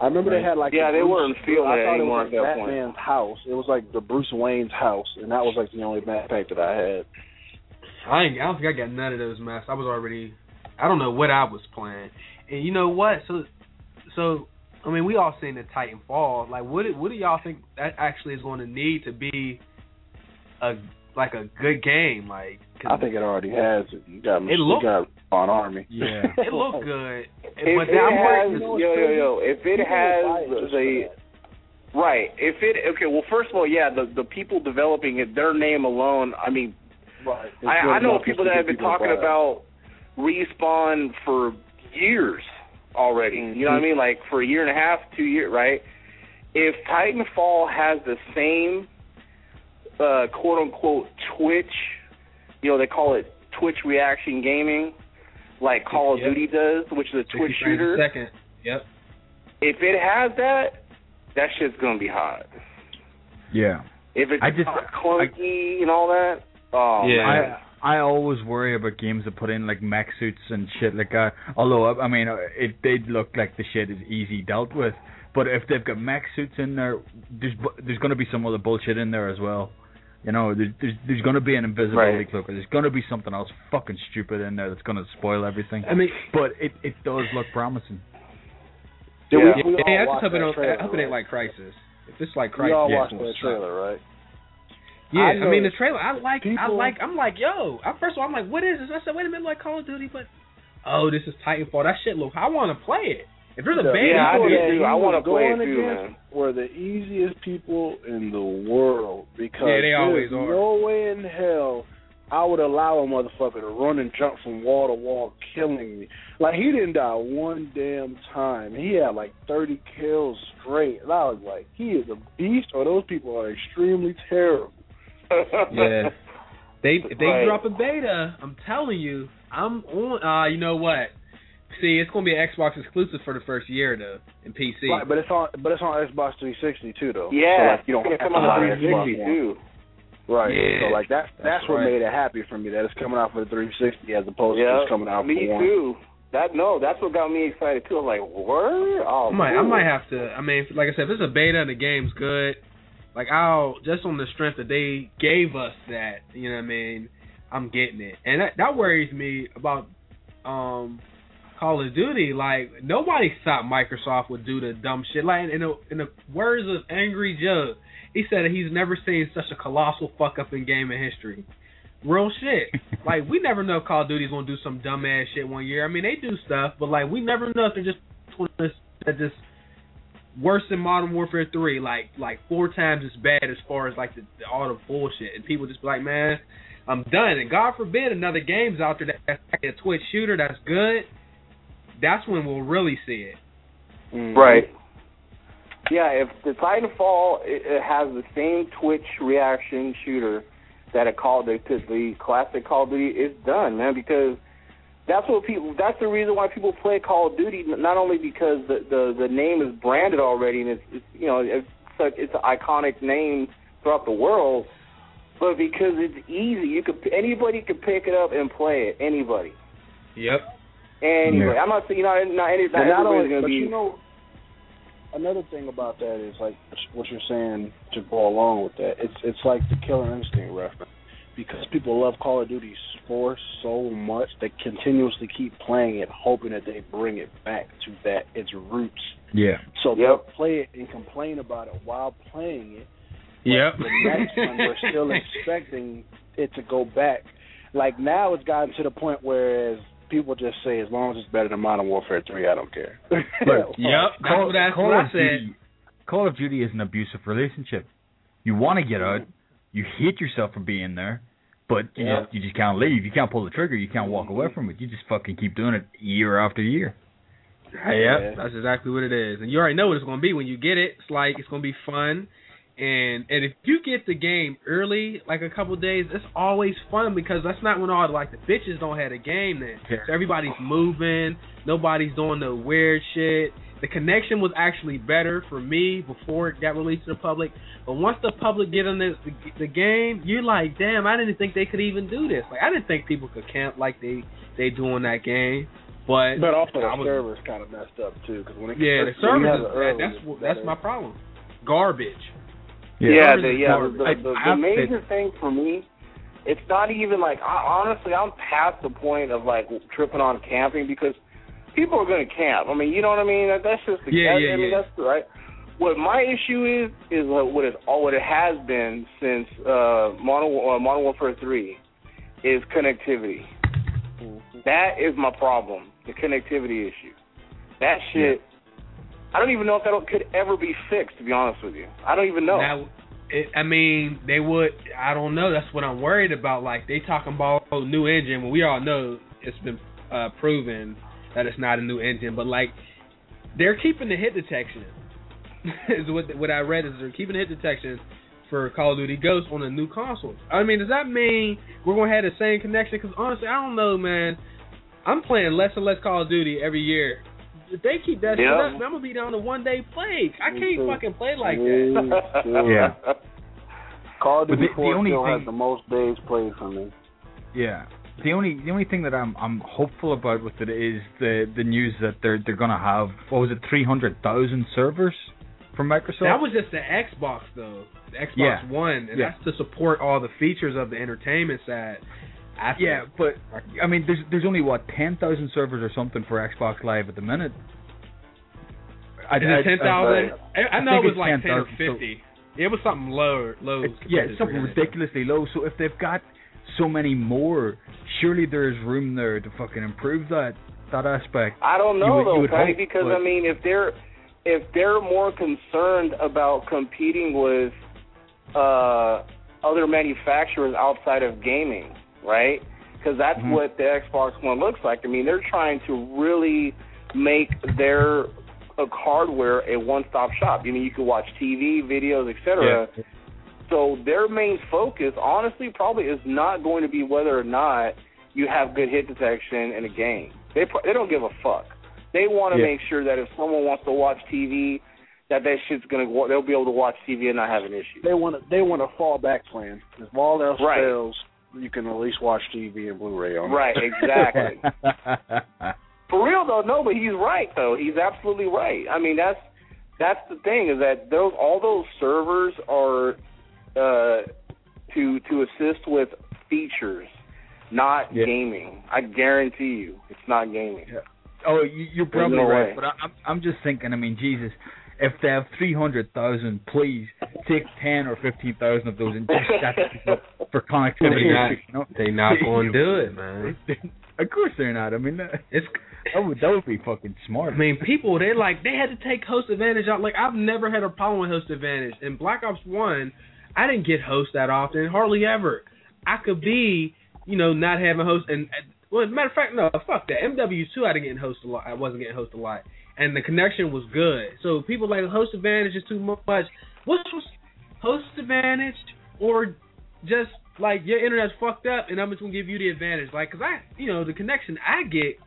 I remember Right. they had like Yeah, the they Bruce- weren't feeling I it thought it was like that point. Batman's house. It was like the Bruce Wayne's house, and that was like the only map pack that I had. I ain't, I don't think I got none of those maps. I was already, I don't know what I was playing. And you know what? So, so I mean, we all seen the Titanfall. Like, what what do y'all think that actually is going to need to be a like a good game? Like, 'cause I think it already has it. You got It looked- you got on Army. Yeah. [LAUGHS] [LAUGHS] it looked good, If but it now I'm has, worried. you know what's yo, yo, yo, if it People will buy has the right, if it okay, well, first of all, yeah, the the people developing it, their name alone. I mean, Right. I, I know people that have been people talking about respawn for years already. You know what I mean? Like for a year and a half, two years, right? If Titanfall has the same uh, quote unquote Twitch, you know, they call it Twitch reaction gaming, like Call of Yep. Duty does, which is a Twitch frames a shooter. Second. Yep. If it has that, that shit's gonna be hot. Yeah. If it's I just- not clunky and all that, oh Yeah. man. I I always worry about games that put in like mech suits and shit like that. Although I mean, uh, it did look like the shit is easy dealt with. But if they've got mech suits in there, there's there's going to be some other bullshit in there as well. You know, there's there's, there's going to be an invisibility Right. cloak. or There's going to be something else fucking stupid in there that's going to spoil everything. I mean, But it it does look promising. Did Yeah. we, we all hey, I watched just hope it that trailer, I hope it ain't right? like Crysis. If it's like Crysis, We all it's watched gonna that trailer, right? Yeah, I I, mean the trailer. I like. I like. I'm like, yo. At first of all, I'm like, what is this? I said, wait a minute, like Call of Duty, but oh, this is Titanfall. That shit look. I want to play it. If there's a The beta, Yeah, I people do that too. he I wanna play it going too, against man. Were the easiest people in the world because Yeah, they always there's are. no way in hell I would allow a motherfucker to run and jump from wall to wall, killing me. Like he didn't die one damn time. He had like thirty kills straight, and I was like, he is a beast, or those people are extremely terrible. Yeah. They if they Right. drop a beta, I'm telling you, I'm on. Uh, you know what? See, it's gonna be an Xbox exclusive for the first year though, in PC. Right, but it's on, but it's on Xbox 360 too, though. Yeah, so, like, you don't it's have coming to out on an Xbox 360 too. Right. Yeah. So like that that's, That's what right. made it happy for me that it's coming out for the 360 as opposed to just coming out me for one. too. That no, that's what got me excited too. I'm like, word? Oh, I might, I might have to. I mean, like I said, if it's a beta and the game's good, like I'll just on the strength that they gave us that, you know what I mean. I'm getting it, and that that worries me about um Call of Duty. Like nobody thought Microsoft would do the dumb shit. Like in the in the words of Angry Joe, he said that he's never seen such a colossal fuck up in gaming history. Real shit. [LAUGHS] Like we never know if Call of Duty's gonna do some dumb ass shit one year. I mean they do stuff, but like we never know if they're just that just worse than Modern Warfare Three, like like four times as bad as far as like the, the all the bullshit, and people just be like, man, I'm done. And God forbid another game's out there that's like a Twitch shooter that's good. That's when we'll really see it. Mm. Right. Yeah, if the Titanfall it, it has the same Twitch reaction shooter that a Call the the classic Call of Duty, it's done, man. Because that's what people. That's the reason why people play Call of Duty. Not only because the the, the name is branded already and it's, it's you know it's such it's an iconic name throughout the world, but because it's easy. You could anybody could pick it up and play it. Anybody. Yep. Anyway, Yeah. I'm not saying you know not any But not not everybody's only, gonna but be. you know, another thing about that is like what you're saying to go along with that. It's it's like the Killer Instinct reference because people love Call of Duty 4 so much they continuously keep playing it, hoping that they bring it back to that its roots. Yeah. So Yep. they'll play it and complain about it while playing it. but Yep. The next one, we're [LAUGHS] still expecting it to go back. Like now, it's gotten to the point where people just say, as long as it's better than Modern Warfare 3, I don't care. Look, [LAUGHS] Yep. That's Call, what, that's Call what I said. Duty, Call of Duty is an abusive relationship. You want to get out, you hate yourself for being there, but you Yeah. just you just can't leave. You can't pull the trigger. You can't walk away mm-hmm. from it. You just fucking keep doing it year after year. Yeah, that's exactly what it is. And you already know what it's going to be when you get it. It's like it's going to be fun. And and if you get the game early, like a couple days, it's always fun because that's not when all the, like the bitches don't have the game then. Yeah. So everybody's moving, nobody's doing the weird shit. The connection was actually better for me before it got released to the public. But once the public get on the, the the game, you're like, damn, I didn't think they could even do this. Like I didn't think people could camp like they they do in that game. But But also the was- servers kind of messed up too, because when it yeah, the when you service have is bad. early, That's what- that's my problem. Garbage. Yeah, Garbage the, yeah. garbage. The, I- the, the have to say- major thing for me, it's not even like I, honestly, I'm past the point of like tripping on camping because people are going to camp. I mean, you know what I mean? That, that's just the Yeah, that, yeah, I mean, yeah. that's right. What my issue is is what all what it has been since uh, Modern uh, Modern Warfare Three is connectivity. That is my problem, the connectivity issue. That shit. I don't even know if that could ever be fixed. To be honest with you, I don't even know. Now, it, I mean, they would. I don't know. That's what I'm worried about. Like they talking about a new engine. When we all know it's been uh, proven that it's not a new engine. But like, they're keeping the hit detection. [LAUGHS] is what what I read is they're keeping the hit detection for Call of Duty Ghosts on a new console. I mean, does that mean we're gonna have the same connection? Because honestly, I don't know, man. I'm playing less and less Call of Duty every year. If they keep that shit Yeah. up, I'm gonna be down to one day play. I can't fucking play like that. [LAUGHS] Yeah. Call of Duty the- the only still thing- has the most days played for me. Yeah. The only the only thing that I'm I'm hopeful about with it is the the news that they're they're gonna have what was it three hundred thousand servers from Microsoft. That was just the Xbox though, the Xbox Yeah. One, and Yeah. that's to support all the features of the entertainment side. I think. yeah, but I mean, there's there's only what ten thousand servers or something for Xbox Live at the minute. I, is it ten thousand? I, I know think it was like ten or 10,000, so- fifty. it was something lower, low. Yeah, something ridiculously low. So if they've got so many more, surely there's room there to fucking improve that that aspect. I don't know you though, would Patty, hope, because but- I mean, if they're if they're more concerned about competing with uh, other manufacturers outside of gaming, right? Because that's Mhm. what the Xbox One looks like. I mean, they're trying to really make their uh, hardware a one-stop shop. I mean, you can watch TV, videos, etc. So their main focus, honestly, probably is not going to be whether or not you have good hit detection in a game. They pro- they don't give a fuck. They want to Yeah. make sure that if someone wants to watch TV, that that shit's gonna wa- they'll be able to watch TV and not have an issue. They want to, they want a fallback plan. If all else Right. fails, you can at least watch TV and Blu-ray on. it. Right, exactly. [LAUGHS] For real though, no, but he's right though. He's absolutely right. I mean, that's that's the thing is that those all those servers are uh, to to assist with features, not Yeah. gaming. I guarantee you, it's not gaming. Yeah. Oh, you, you're probably no right, way. but I, I'm I'm just thinking. I mean, Jesus, if they have three hundred thousand, please take ten or fifteen thousand of those and just set this up for connectivity. They not- you know? They not gonna do it, man. [LAUGHS] of course they're not. I mean, It's That would that would be fucking smart. I mean, people they like they had to take host advantage out. Like I've never had a problem with host advantage. In Black Ops One, I didn't get host that often, hardly ever. I could be, you know, not having host and well, as a matter of fact, no, fuck that. MW two, I didn't get host a lot. I wasn't getting host a lot, and the connection was good. So people like host advantage is too much. What was host advantage or just like your internet's fucked up and I'm just gonna give you the advantage? Like, cause I, you know, the connection I get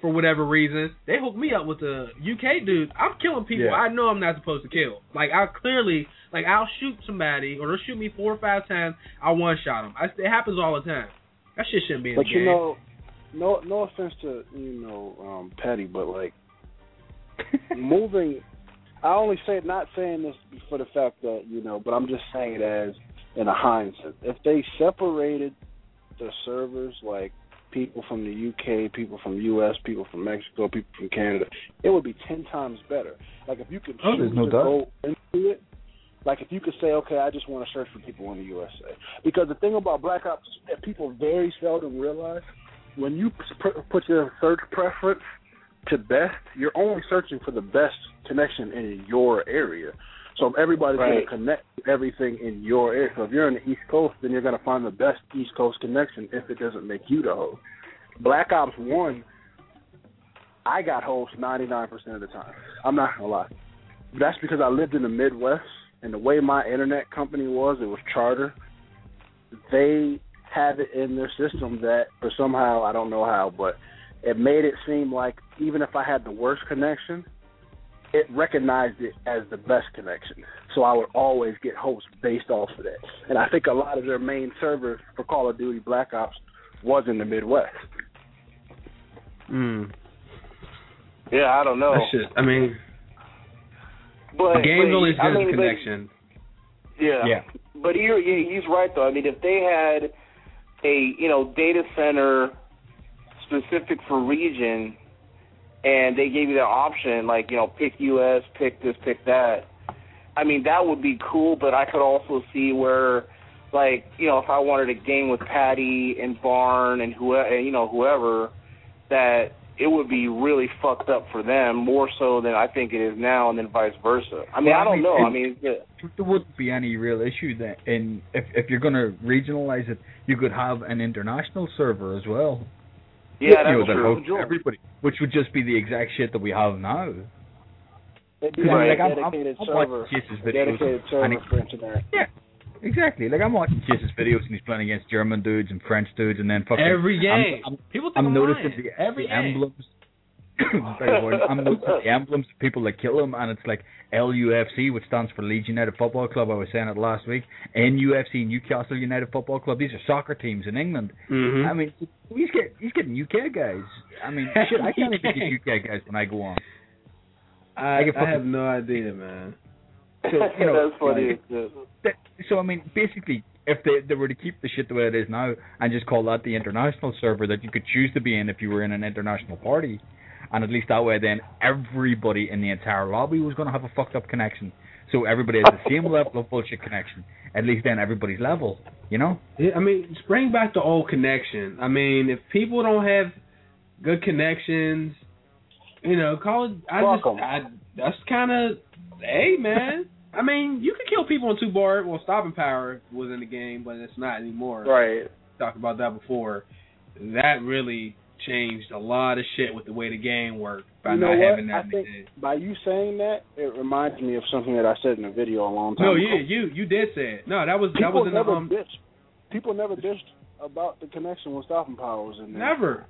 for whatever reason, they hook me up with the UK dude. I'm killing people Yeah. I know I'm not supposed to kill. Like I clearly, like I'll shoot somebody or they'll shoot me four or five times. I one shot them. I, it happens all the time. That shit shouldn't be in But the you game. know, no no offense to you know um Petty, but like [LAUGHS] moving. I only say not saying this for the fact that you know, but I'm just saying it as in a hindsight. If they separated the servers, like people from the UK, people from US, people from Mexico, people from Canada, it would be ten times better. Like if you could Oh, choose no to doubt. go into it. Like if you could say, okay, I just want to search for people in the USA, because the thing about Black Ops that people very seldom realize, when you put your search preference to best, you're only searching for the best connection in your area. So everybody's Right. going to connect everything in your area. So if you're in the East Coast, then you're going to find the best East Coast connection if it doesn't make you the host. Black Ops One, I got host 99% of the time. I'm not gonna lie. That's because I lived in the Midwest, and the way my internet company was, it was charter. They had it in their system that, for somehow I don't know how, but it made it seem like even if I had the worst connection, it recognized it as the best connection. So I would always get hosts based off of that. And I think a lot of their main servers for Call of Duty Black Ops was in the Midwest. Mm. Yeah, I don't know. That shit. I mean, But the game's but, only as good I as mean, the but- connection. Yeah. Yeah. But he, he he's right though. I mean, if they had a you know data center specific for region, and they gave you that option, like you know pick US, pick this, pick that. I mean, that would be cool. But I could also see where, like you know, if I wanted a game with Patty and Barn and whoever, you know, whoever, that it would be really fucked up for them more so than I think it is now, and then vice versa. I mean, Well, I I don't mean, know. it- I mean, yeah. there wouldn't be any real issue then. And if if you're going to regionalize it, you could have an international server as well. Yeah, you that's know, true. everybody, which would just be the exact shit that we have now. It'd be Right. like, I'm, I'm, dedicated I'm server, watching Chase's videos, dedicated server and it- for internet. yeah, exactly. Like I'm watching Chase's videos, and he's playing against German dudes and French dudes, and then fucking Every I'm- game. I'm, People think I'm I'm noticing lying. the, Every the emblems. [COUGHS] I'm noticing the emblems of people that kill him, and it's like LUFC, which stands for Leeds United Football Club. I was saying it last week. NUFC, Newcastle United Football Club. These are soccer teams in England. Mm-hmm. I mean, he's get he's getting UK guys. I mean, [LAUGHS] shit, I can't even get UK guys when I go on. I, I I have no idea, man. So [LAUGHS] you know, that's funny. like, that, so I mean, basically, if they they were to keep the shit the way it is now and just call that the international server that you could choose to be in if you were in an international party, and at least that way, then everybody in the entire lobby was going to have a fucked up connection. So everybody has the same [LAUGHS] level of bullshit connection. At least then everybody's level, you know. Yeah, I mean, just bring back the old connection. I mean, if people don't have good connections, you know, call it. I Fuck just. I, that's kind of, hey man. I mean, you can kill people in two bar. Well, stopping power was in the game, but it's not anymore. Right. Talked about that before. That really changed a lot of shit with the way the game worked by You know not what? having that. I think by you saying that, it reminds me of something that I said in a video a long time ago. no, ago. yeah, you you did say it. No, that was that was in the never um. bitched. People never bitched about the connection with stopping power was in there. Never.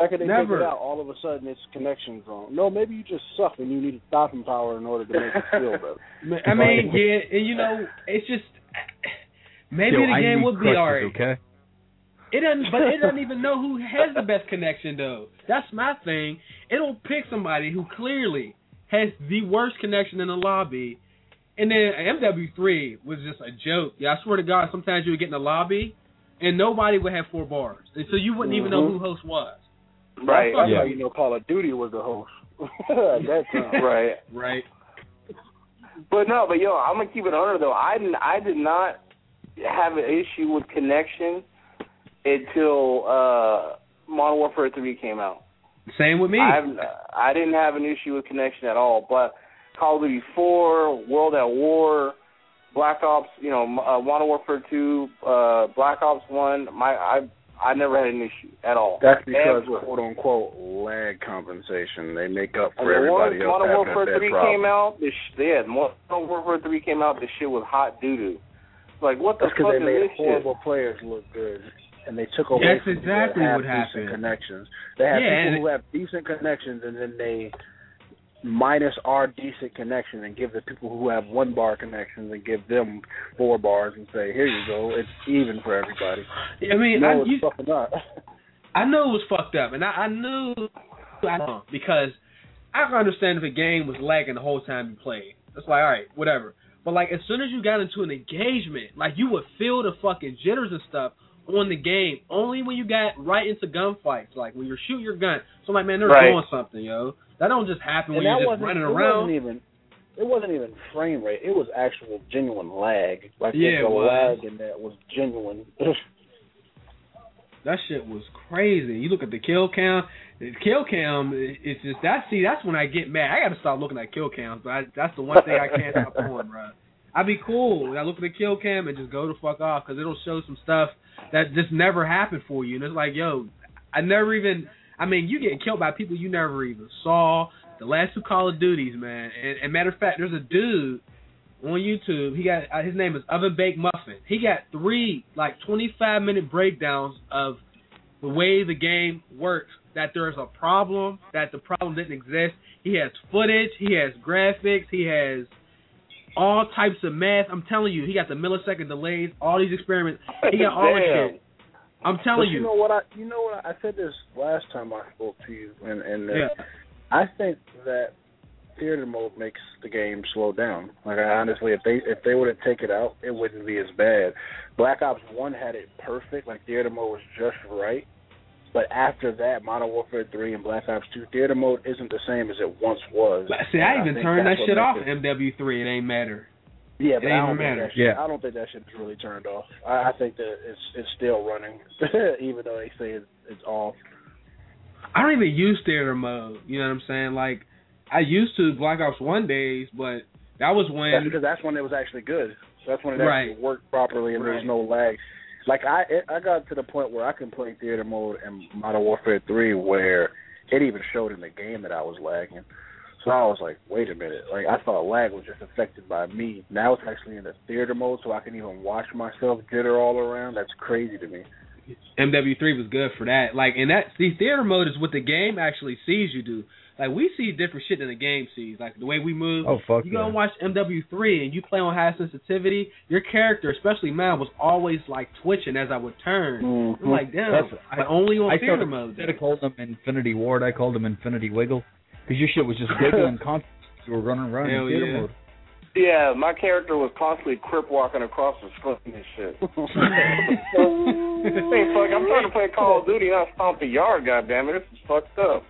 Second they never. take it out, all of a sudden it's connections wrong. No, maybe you just suck and you need stopping power in order to make it feel better. [LAUGHS] I mean, [LAUGHS] yeah, and you know, it's just maybe Yo, the game need would be alright. Okay. It doesn't, but it doesn't [LAUGHS] even know who has the best connection though. That's my thing. It'll pick somebody who clearly has the worst connection in the lobby, and then MW3 was just a joke. Yeah, I swear to God, sometimes you would get in the lobby, and nobody would have four bars, and so you wouldn't even know who mm-hmm. host was. Right. That's Yeah. how you know Call of Duty was the host. [LAUGHS] At that time. Right. Right. But no, but yo, I'm gonna keep it under though. I didn't, I did not have an issue with connection until uh Modern Warfare 3 came out. Same with me. I've, I didn't have an issue with connection at all. But Call of Duty 4, World at War, Black Ops, you know, uh, Modern Warfare 2, uh, Black Ops 1, my I I never had an issue at all. That's because Ever. quote unquote lag compensation. They make up And for everybody once else Modern having Warfare that 3 problem. came out, this yeah, Modern Warfare 3 came out, this shit was hot doo doo. Like what the That's because fuck they is made this horrible players look good, and they took away That's exactly what decent happened. connections. They have Yeah, people who have decent connections, and then they minus our decent connection and give the people who have one bar connections and give them four bars and say, here you go, it's even for everybody. I mean, no, I, it's you, fucking not. [LAUGHS] I knew it was fucked up, and I, I knew I know because I can understand if a game was lagging the whole time you played. It's like, all right, whatever. But like, as soon as you got into an engagement, like you would feel the fucking jitters and stuff on the game. Only when you got right into gunfights, like when you're shooting your gun. So I'm like, man, they're Right. doing something, yo. That don't just happen and when you're just wasn't, running it around. wasn't even it wasn't even frame rate. It was actual genuine lag. Like Yeah, the it was. lag in that was genuine. That shit was crazy. You look at the kill count. The kill cam, it- it's just that. See, that's when I get mad. I got to stop looking at kill cams. But I, that's the one thing I can't stop [LAUGHS] doing, bro. I'd be cool. I look at the kill cam and just go the fuck off because it'll show some stuff that just never happened for you. And it's like, yo, I never even. I mean, you getting killed by people you never even saw. The last two Call of Duties, man. And, and matter of fact, there's a dude on YouTube. He got uh, his name is Oven Baked Muffin. He got three like 25 minute breakdowns of the way the game works. That there's a problem. That the problem didn't exist. He has footage. He has graphics. He has all types of math. I'm telling you, he got the millisecond delays. All these experiments. He got all this Damn. shit. I'm telling you you. know what I you know what I, I said this last time I spoke to you and and uh, Yeah. I think that theater mode makes the game slow down. Like I honestly if they if they were to take it out, it wouldn't be as bad. Black Ops one had it perfect, like theater mode was just right. But after that, Modern Warfare three and Black Ops two, theater mode isn't the same as it once was. See, I even turned that shit off it- MW3. It ain't matter. Yeah, It but I don't think matter. that shit, Yeah. I don't think that shit is really turned off. I, I think that it's it's still running, [LAUGHS] even though they say it's, it's off. I don't even use theater mode. You know what I'm saying? Like I used to Black Ops One days, but that was That's when because that's when it was actually good. That's when it Right. actually worked properly and there was no lag. Like I, it, I got to the point where I can play theater mode in Modern Warfare Three, where it even showed in the game that I was lagging. So I was like, wait a minute. Like I thought lag was just affected by me. Now it's actually in the theater mode, so I can even watch myself jitter all around. That's crazy to me. MW3 was good for that. Like, and that see theater mode is what the game actually sees you do. Like we see different shit than the game sees. Like the way we move. Oh fuck you go yeah. and watch MW3 and you play on high sensitivity, your character, especially mine, was always like twitching as I would turn. Mm-hmm. I'm like, damn, That's- but only on I theater started, mode. instead of calling them Infinity Ward, I called them Infinity Wiggle because your shit was just wiggling [LAUGHS] constantly. You were running around Hell in theater yeah. mode. Yeah, my character was constantly crip walking across the screen and shit. [LAUGHS] [LAUGHS] hey, fuck, I'm trying to play Call of Duty, not stomp the yard, goddammit. This is fucked up.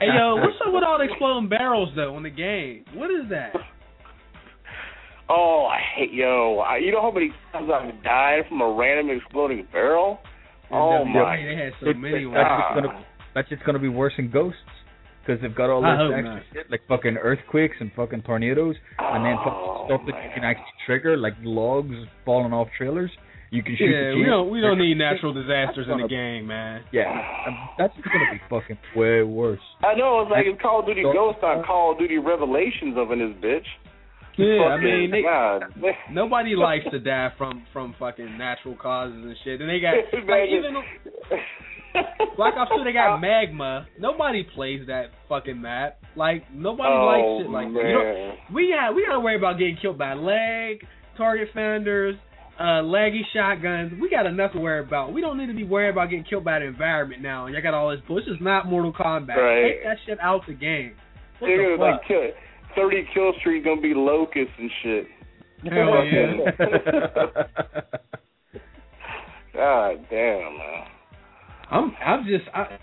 Hey yo, what's up with all the exploding barrels though in the game? What is that? Oh, I hate yo. I, you know how many times I've died from a random exploding barrel? Oh my They had so many. that's just gonna that's just gonna be worse than ghosts because they've got all this extra not. shit like fucking earthquakes and fucking tornadoes, and then fucking Oh, stuff that you can actually trigger like logs falling off trailers. You can shoot. Yeah, the we don't we don't need natural disasters in the game, man. Yeah, um, that's gonna be fucking way worse. I know it's like it's Call of Duty Don't- Ghost on Call of Duty Revelations of in this bitch. Yeah, I mean, they, [LAUGHS] nobody likes to die from from fucking natural causes and shit. And they got [LAUGHS] like even Black Ops 2, they got [LAUGHS] magma. Nobody plays that fucking map. Like nobody oh, likes shit like that. You know, we got we gotta worry about getting killed by lag, target finders, uh, laggy shotguns. We got enough to worry about. We don't need to be worried about getting killed by the environment now. And y'all got all this bull. This is not Mortal Kombat. Right. Take that shit out the game. What They're the like kill, thirty kill streak gonna be locusts and shit. Hell yeah. [LAUGHS] God damn, man. I'm I'm just I,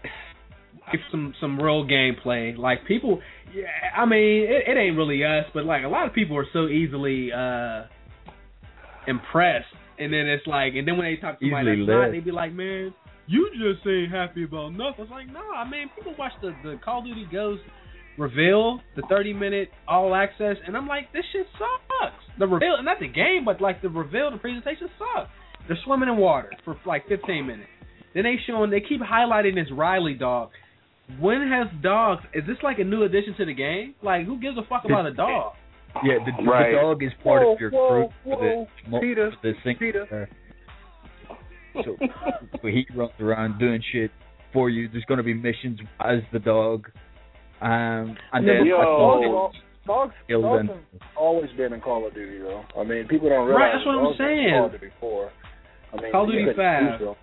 some some real gameplay. Like people, yeah, I mean it, it ain't really us, but like a lot of people are so easily uh impressed, and then it's like, and then when they talk to somebody Easily that's not, they be like, man, you just ain't happy about nothing. It's like, no, I mean, people watch the the Call of Duty Ghost reveal, the 30 minute all access, and I'm like, this shit sucks. The reveal, not the game, but like the reveal, the presentation sucks. They're swimming in water for like 15 minutes. Then they showing, they keep highlighting this Riley dog. When has dogs? Is this like a new addition to the game? Like, who gives a fuck about a dog? Yeah, the, Right. the dog is part Whoa, of your whoa, group for the mo- Peter, for the thing. Peter. So, [LAUGHS] so he runs around doing shit for you. There's going to be missions as the dog, um, and then Yo. I thought Dogs, dogs, Killed dogs them. have always been in Call of Duty, though. I mean, people don't realize Right, that's what I'm dogs have been in saying. Call of Duty before. I mean, Call of Duty 5.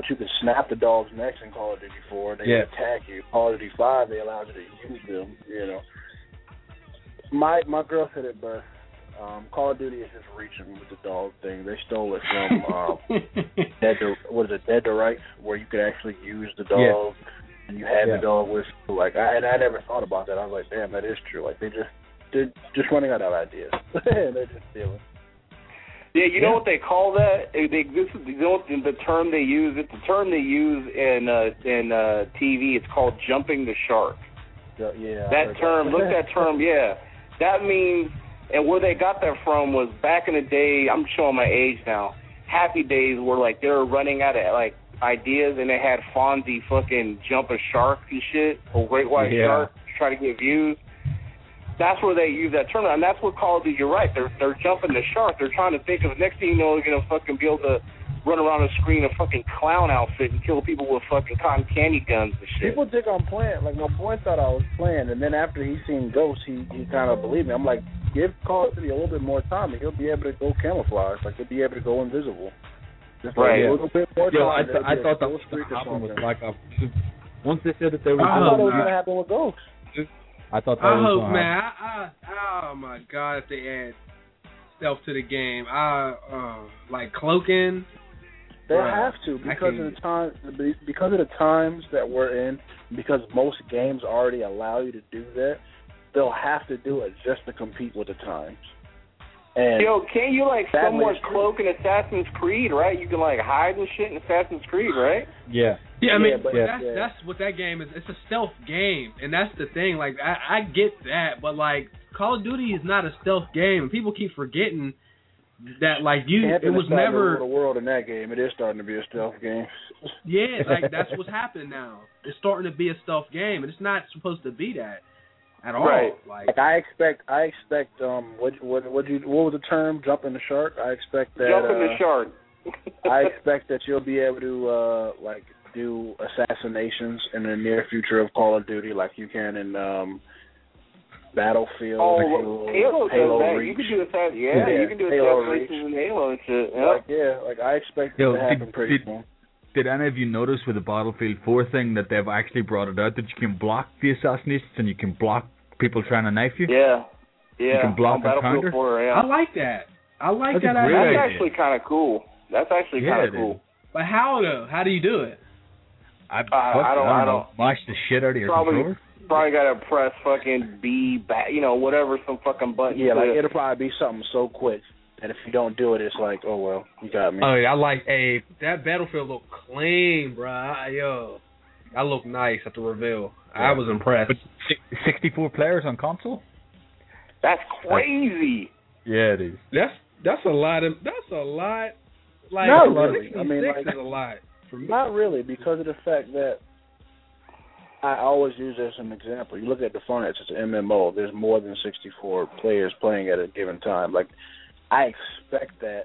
But you can snap the dog's necks in Call of Duty 4 they Yeah. attack you. Call of Duty 5, they allowed you to use them, you know. My my girl said it best. Um, Call of Duty is just reaching with the dog thing. They stole it from [LAUGHS] um, Dead to what is it, Dead to Rights, where you could actually use the dog and you had Yeah. the dog with you. Like I and I never thought about that. I was like, damn, that is true. Like they just they're just running out of ideas. [LAUGHS] they're just stealing. Yeah, you know what they call that? They, this is you know what the, term they use. It's the term they use in uh, in uh, TV. It's called jumping the shark. Yeah. That term, look at that [LAUGHS] term. Yeah, that means. And where they got that from was back in the day. I'm showing my age now. Happy days were like they were running out of like ideas, and they had Fonzie fucking jump a shark and shit, or great white Yeah. shark, to try to get views. That's where they use that term, and that's what Call of Duty. You're right. They're they're jumping the shark. They're trying to think of next thing you know, they're gonna fucking be able to run around the screen in a fucking clown outfit and kill people with fucking cotton candy guns and shit. People think I'm playing. Like my boy thought I was playing, and then after he seen Ghost, he he kind of believed me. I'm like, give Call of Duty a little bit more time, and he'll be able to go camouflage. Like he'll be able to go invisible. Just like Right. a little bit more Yo, I, time. th- I there'll be a thought that was going streak to or happen with. Black Ops Once they said that they were I thought it was gonna happen with Ghost. I thought that I was hope, gonna man. I, I, oh my god, if they add stealth to the game, I uh, like cloaking. They Bruh, have to because of the time because of the times that we're in. Because most games already allow you to do that, they'll have to do it just to compete with the times. And Yo, can't you like That somewhat way it's true. cloak in Assassin's Creed, right? You can like hide and shit in Assassin's Creed, right? Yeah. Yeah, I mean, Yeah, but- but that's yeah. that's what that game is. It's a stealth game, and that's the thing. Like, I, I get that, but like, Call of Duty is not a stealth game, and people keep forgetting that. Like, you, it was never. the world in that game. It is starting to be a stealth game. Yeah, like that's [LAUGHS] what's happening now. It's starting to be a stealth game, and it's not supposed to be that at all. Right. Like, Like I expect, I expect. Um, what what what you what was the term? Jumping the shark. I expect that. Jumping the uh, shark. [LAUGHS] I [LAUGHS] expect that you'll be able to uh like do assassinations in the near future of Call of Duty, like you can in um Battlefield, Oh, Halo, Halo does Halo that. Reach. You can do assassin. Yeah, Yeah, you can do Halo assassinations in Halo and shit. Yeah. Like yeah, like I expect it Yo, to happen did- pretty did- soon. Did any of you notice with the Battlefield 4 thing that they've actually brought it out that you can block the assassinations and you can block people trying to knife you? yeah, yeah. can block on Battlefield counter? 4, yeah. I like that. I like That's that. great That's idea. idea. actually kind of cool. That's actually Yeah, kind it of is. cool. But how though? How do you do it? I, Uh, I don't- I know. Mash the shit out of your Probably- controller. Probably got to press fucking B back, you know, whatever, some fucking button. Yeah, like to- it'll probably be something so quick that if you don't do it, it's like, oh well, you got me. Oh, yeah, I like. Hey, that battlefield looked clean, bro. I, yo, that looked nice at the reveal. I was impressed. 64 players on console? That's crazy. Yeah, it is. That's that's a lot of. That's a lot. Like Not a lot of really. I mean, like- is a lot for me. Not really, because of the fact that I always use this as an example. You look at Defiance, it's an MMO. There's more than 64 players playing at a given time. Like, I expect that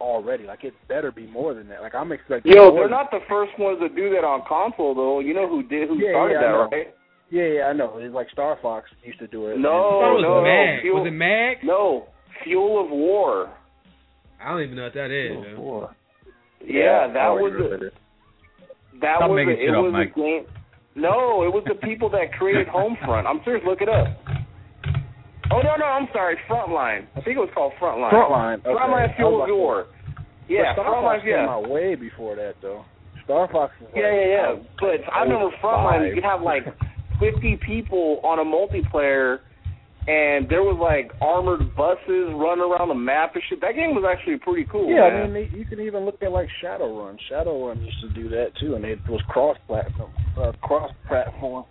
already. Like, it better be more than that. Like, I'm expecting. Yo, more they're than- not the first ones to do that on console, though. You know who did? Who Yeah, started yeah, that, know. right? Yeah, yeah, I know. It's like Star Fox used to do it. No, I oh, it was no, no. Mag. Fuel, Was it Mag? No, Fuel of War. I don't even know what that is. And- man. Yeah, that I was a, it. that Stop was a, it up, was Mike. a game. No, it was the people that created Homefront. I'm serious. Look it up. Oh no, no, I'm sorry. Frontline. I think it was called Frontline. Frontline. Okay. Frontline Fuel was of about War. Yeah, but Star Frontline. Fox came Yeah. out way before that, though. Star Fox was like, Yeah, yeah, yeah. out- But I remember Frontline. You could have like [LAUGHS] 50 people on a multiplayer, and there was like armored buses running around the map and shit. That game was actually pretty cool. Yeah, man. I mean, they, you can even look at like Shadowrun. Shadowrun used to do that too, and it was cross platform, uh, cross platform,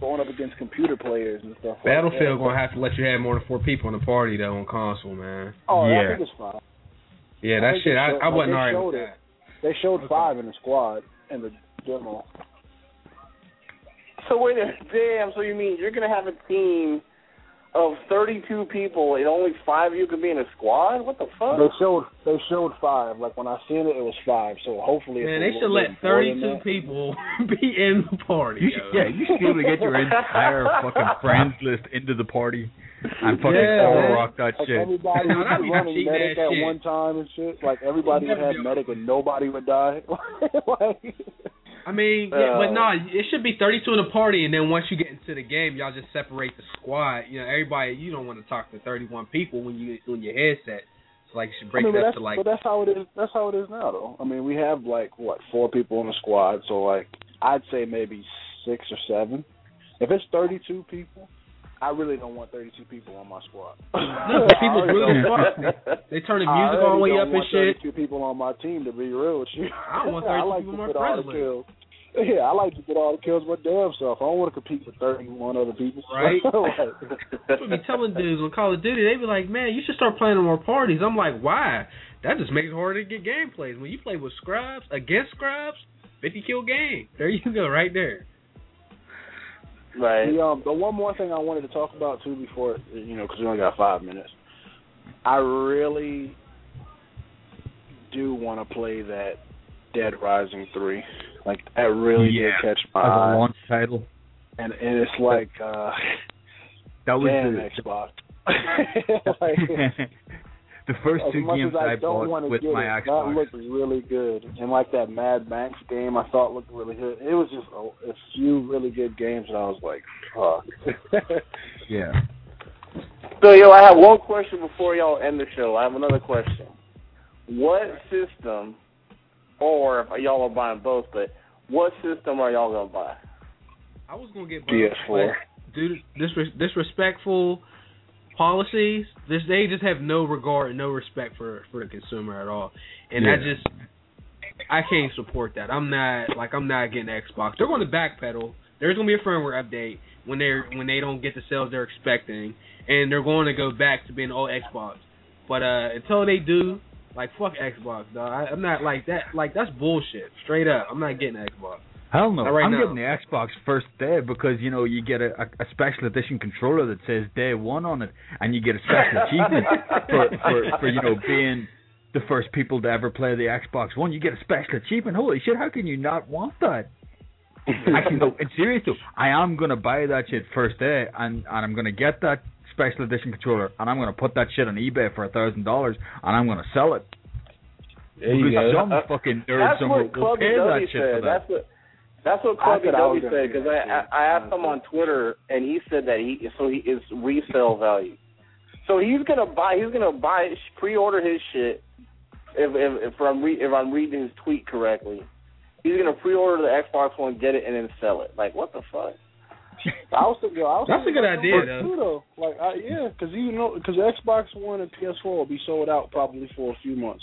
going up against computer players and stuff. Battlefield like gonna have to let you have more than four people in the party though on console, man. Oh, Yeah. I think it's fine. Yeah, that think shit. they I, showed- I wasn't they alright showed with it. that. They showed five in the squad in the demo. So wait a damn. So you mean you're gonna have a team of 32 people and only five of you can be in a squad? What the fuck? They showed they showed five. Like when I seen it, it was five. So hopefully, it's Man, a they should let bit more than 32 people [LAUGHS] be in the party. You should, yeah, you should be able to get your entire [LAUGHS] fucking friends list into the party and fucking Yeah, all man. rock that Like shit. everybody [LAUGHS] No, would that'd be be running medic ass at shit. one time and shit. Like everybody would Never have medic and nobody would die. [LAUGHS] like, I mean, yeah, Uh, but no, it should be 32 in the party, and then once you get into the game, y'all just separate the squad. You know, everybody. You don't want to talk to 31 people when you on your headset. So like, you should I break mean, it up to like. but that's how it is. That's how it is now, though. I mean, we have like what four people in the squad, so like I'd say maybe six or seven. If it's thirty-two people, I really don't want thirty-two people on my squad. [LAUGHS] No, [LAUGHS] people I really. They turn the I music all the way up and want shit. Thirty-two people on my team to be real with you. I don't want [LAUGHS] I 32 like people on my get all the kills. Yeah, I like to get all the kills my damn self. I don't want to compete with thirty-one other people. Right. Like- I be telling dudes on Call of Duty, they be like, "Man, you should start playing more parties." I'm like, "Why? That just makes it harder to get gameplays. When you play with scrubs against scrubs, 50 kill game. There you go, right there." Right. The um, the one more thing I wanted to talk about too before you know because we only got five minutes. I really do want to play that Dead Rising three. Like that really Yeah. did catch my As a eye, launch title. and and it's like uh, That was damn the, Xbox. [LAUGHS] [LAUGHS] like, [LAUGHS] the first as two games as I, I, don't bought want to with get my it, Xbox. that looked really good. And like that Mad Max game, I thought looked really good. It was just a, a few really good games, and I was like, fuck. [LAUGHS] yeah. So yo, I have one question before y'all end the show. I have another question. What system, or if y'all are buying both, but what system are y'all gonna buy? I was gonna get both, PS4. Dude, due to disres- disrespectful policies, this they just have no regard and no respect for for the consumer at all, and I just I can't support that. I'm not like I'm not getting Xbox. They're going to backpedal. There's gonna be a firmware update when they're when they don't get the sales they're expecting, and they're going to go back to being old Xbox. But uh until they do, like fuck Xbox, dog. I, I'm not like that. Like that's bullshit. Straight up, I'm not getting Xbox. Hell no. Not right I'm now. getting the Xbox first day because you know you get a, a, a special edition controller that says day one on it, and you get a special achievement for, for for you know being the first people to ever play the Xbox One. You get a special achievement. Holy shit! How can you not want that? Actually, no. In serious though, I am gonna buy that shit first day, and and I'm gonna get that special edition controller, and I'm gonna put that shit on eBay for a thousand dollars, and I'm gonna sell it. There you because go. some uh, fucking nerd somewhere will Clubby pay that W shit for that. That's what. That's what Clubby said I was W said because I, I I asked him on Twitter and he said that he so he is resale value. So he's gonna buy he's gonna buy pre-order his shit if if, if I'm re, if I'm reading his tweet correctly. He's gonna pre-order the Xbox One, get it, and then sell it. Like what the fuck? [LAUGHS] I was thinking, I was That's a good about idea, that too, though. Like, I, yeah, because you know, because Xbox One and PS4 will be sold out probably for a few months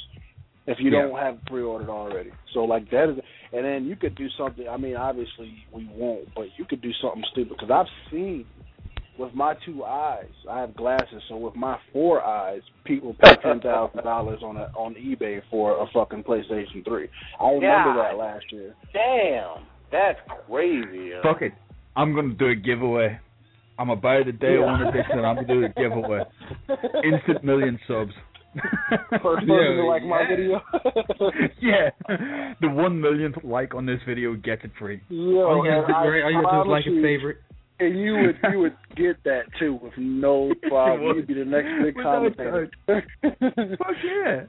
if you Yeah. don't have pre-ordered already. So like that is, and then you could do something. I mean, obviously we won't, but you could do something stupid because I've seen with my two eyes. I have glasses, so with my four eyes, people pay [LAUGHS] ten thousand dollars on a, on eBay for a fucking PlayStation Three. I remember Yeah. that last year. Damn, that's crazy. yo. Fuck it. I'm gonna do a giveaway. I'm gonna buy the day Yeah. one edition and I'm gonna do a giveaway. [LAUGHS] Instant million subs. [LAUGHS] First person Yeah, to like my video. [LAUGHS] yeah. The one millionth like on this video gets it free. Yeah, oh, all you and gotta I do, right? All you gotta do is like promise and favorite. And you would you would [LAUGHS] get that too with no problem. would. You'd be the next big Without commentator. Fuck yeah.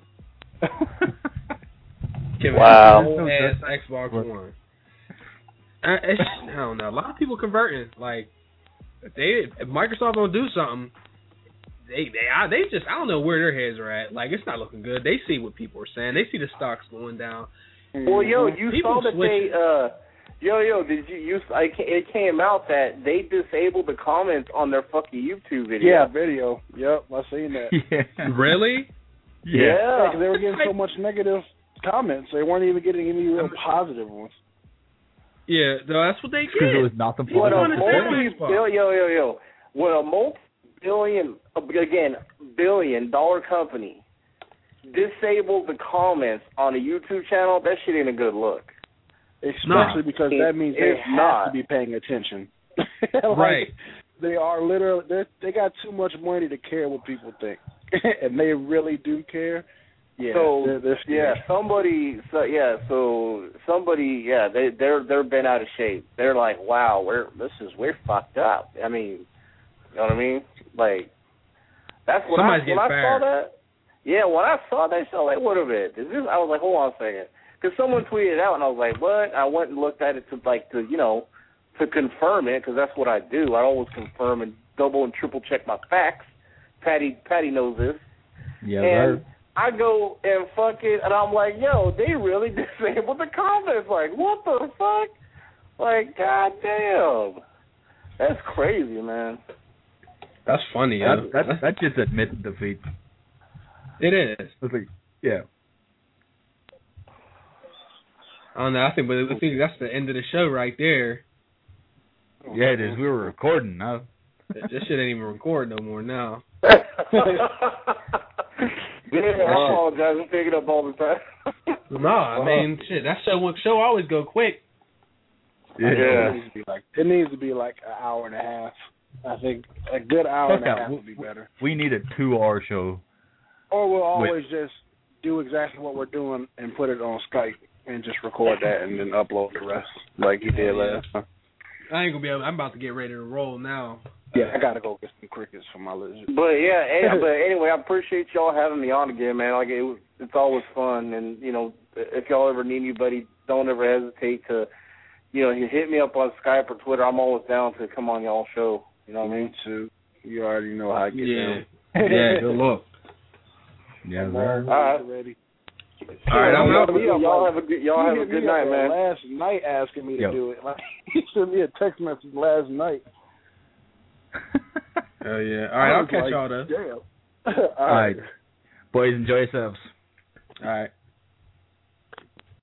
Kevin Wow. has a whole ass Xbox One. I, it's, I don't know. A lot of people converting. Like, they if Microsoft don't do something, they they I, they just I don't know where their heads are at. Like, it's not looking good. They see what people are saying. They see the stocks going down. Well, yo, you People saw that switch- they uh Yo, yo, did you use? I, ca- it came out that they disabled the comments on their fucking YouTube video. Yeah, video. Yep, I seen that. [LAUGHS] yeah. Really? Yeah. Yeah, 'cause they were getting so much negative comments. They weren't even getting any real positive ones. Yeah, no, that's what they Because it was not the People What a wanna positive. say multi baseball. yo, yo, yo. When a multi-billion, again, billion dollar company disabled the comments on a YouTube channel, that shit ain't a good look. Especially because It- that means they have not. to be paying attention. [LAUGHS] Like, Right. They are literally they they got too much money to care what people think, [LAUGHS] and they really do care. Yeah, so they're, they're yeah, somebody, so yeah, so somebody, yeah, they they're they're been out of shape. They're like, wow, we're this is we're fucked up. I mean, you know what I mean? Like, that's what Somebody's I when I fired. saw that. Yeah, when I saw that show, like, what a bit. Is this? I was like, hold on a second, because someone tweeted it out, and I was like, what? I went and looked at it to like to you know to confirm it, because that's what I do. I always confirm and double and triple check my facts. Patty Patty knows this. Yeah, And. I go and fuck it, and I'm like, yo, they really [LAUGHS] disabled the comments. Like, what the fuck? Like, goddamn. That's crazy, man. That's funny. Yeah. That, that, that just admitting defeat. it is. It's like, yeah. I don't know. I think, but I think that's the end of the show right there. Yeah, it is. We were recording now. This shit ain't even record no more now. [LAUGHS] yeah, I apologize for picking up all the time. [LAUGHS] No, I mean, shit. That show show always go quick. It needs to be like it needs to be like an hour and a half. I think a good hour Fuck and a half would be better. We need a two-hour show. Or we'll always just do exactly what we're doing and put it on Skype and just record that and then upload the rest like you did last time. I ain't gonna be able. I'm about to get ready to roll now. Yeah, I gotta go get some crickets for my lizard. But yeah, [LAUGHS] eh, but anyway, I appreciate y'all having me on again, man. Like it, was- it's always fun, and you know, if y'all ever need anybody, don't ever hesitate to, you know, you hit me up on Skype or Twitter. I'm always down to come on y'all show. You know what I mean? Too. You already know how I get Yeah. down. [LAUGHS] Yeah. Good luck. Yeah, I'm. Alright. ready. All right, I'm out. Y'all, y'all have a good, y'all have a good night, man. Last night asking me to Yo. do it. [LAUGHS] Like he sent me a text message last night. [LAUGHS] Oh yeah. All right, I I'll catch like, y'all though. Damn. All right. Boys, enjoy yourselves. All right.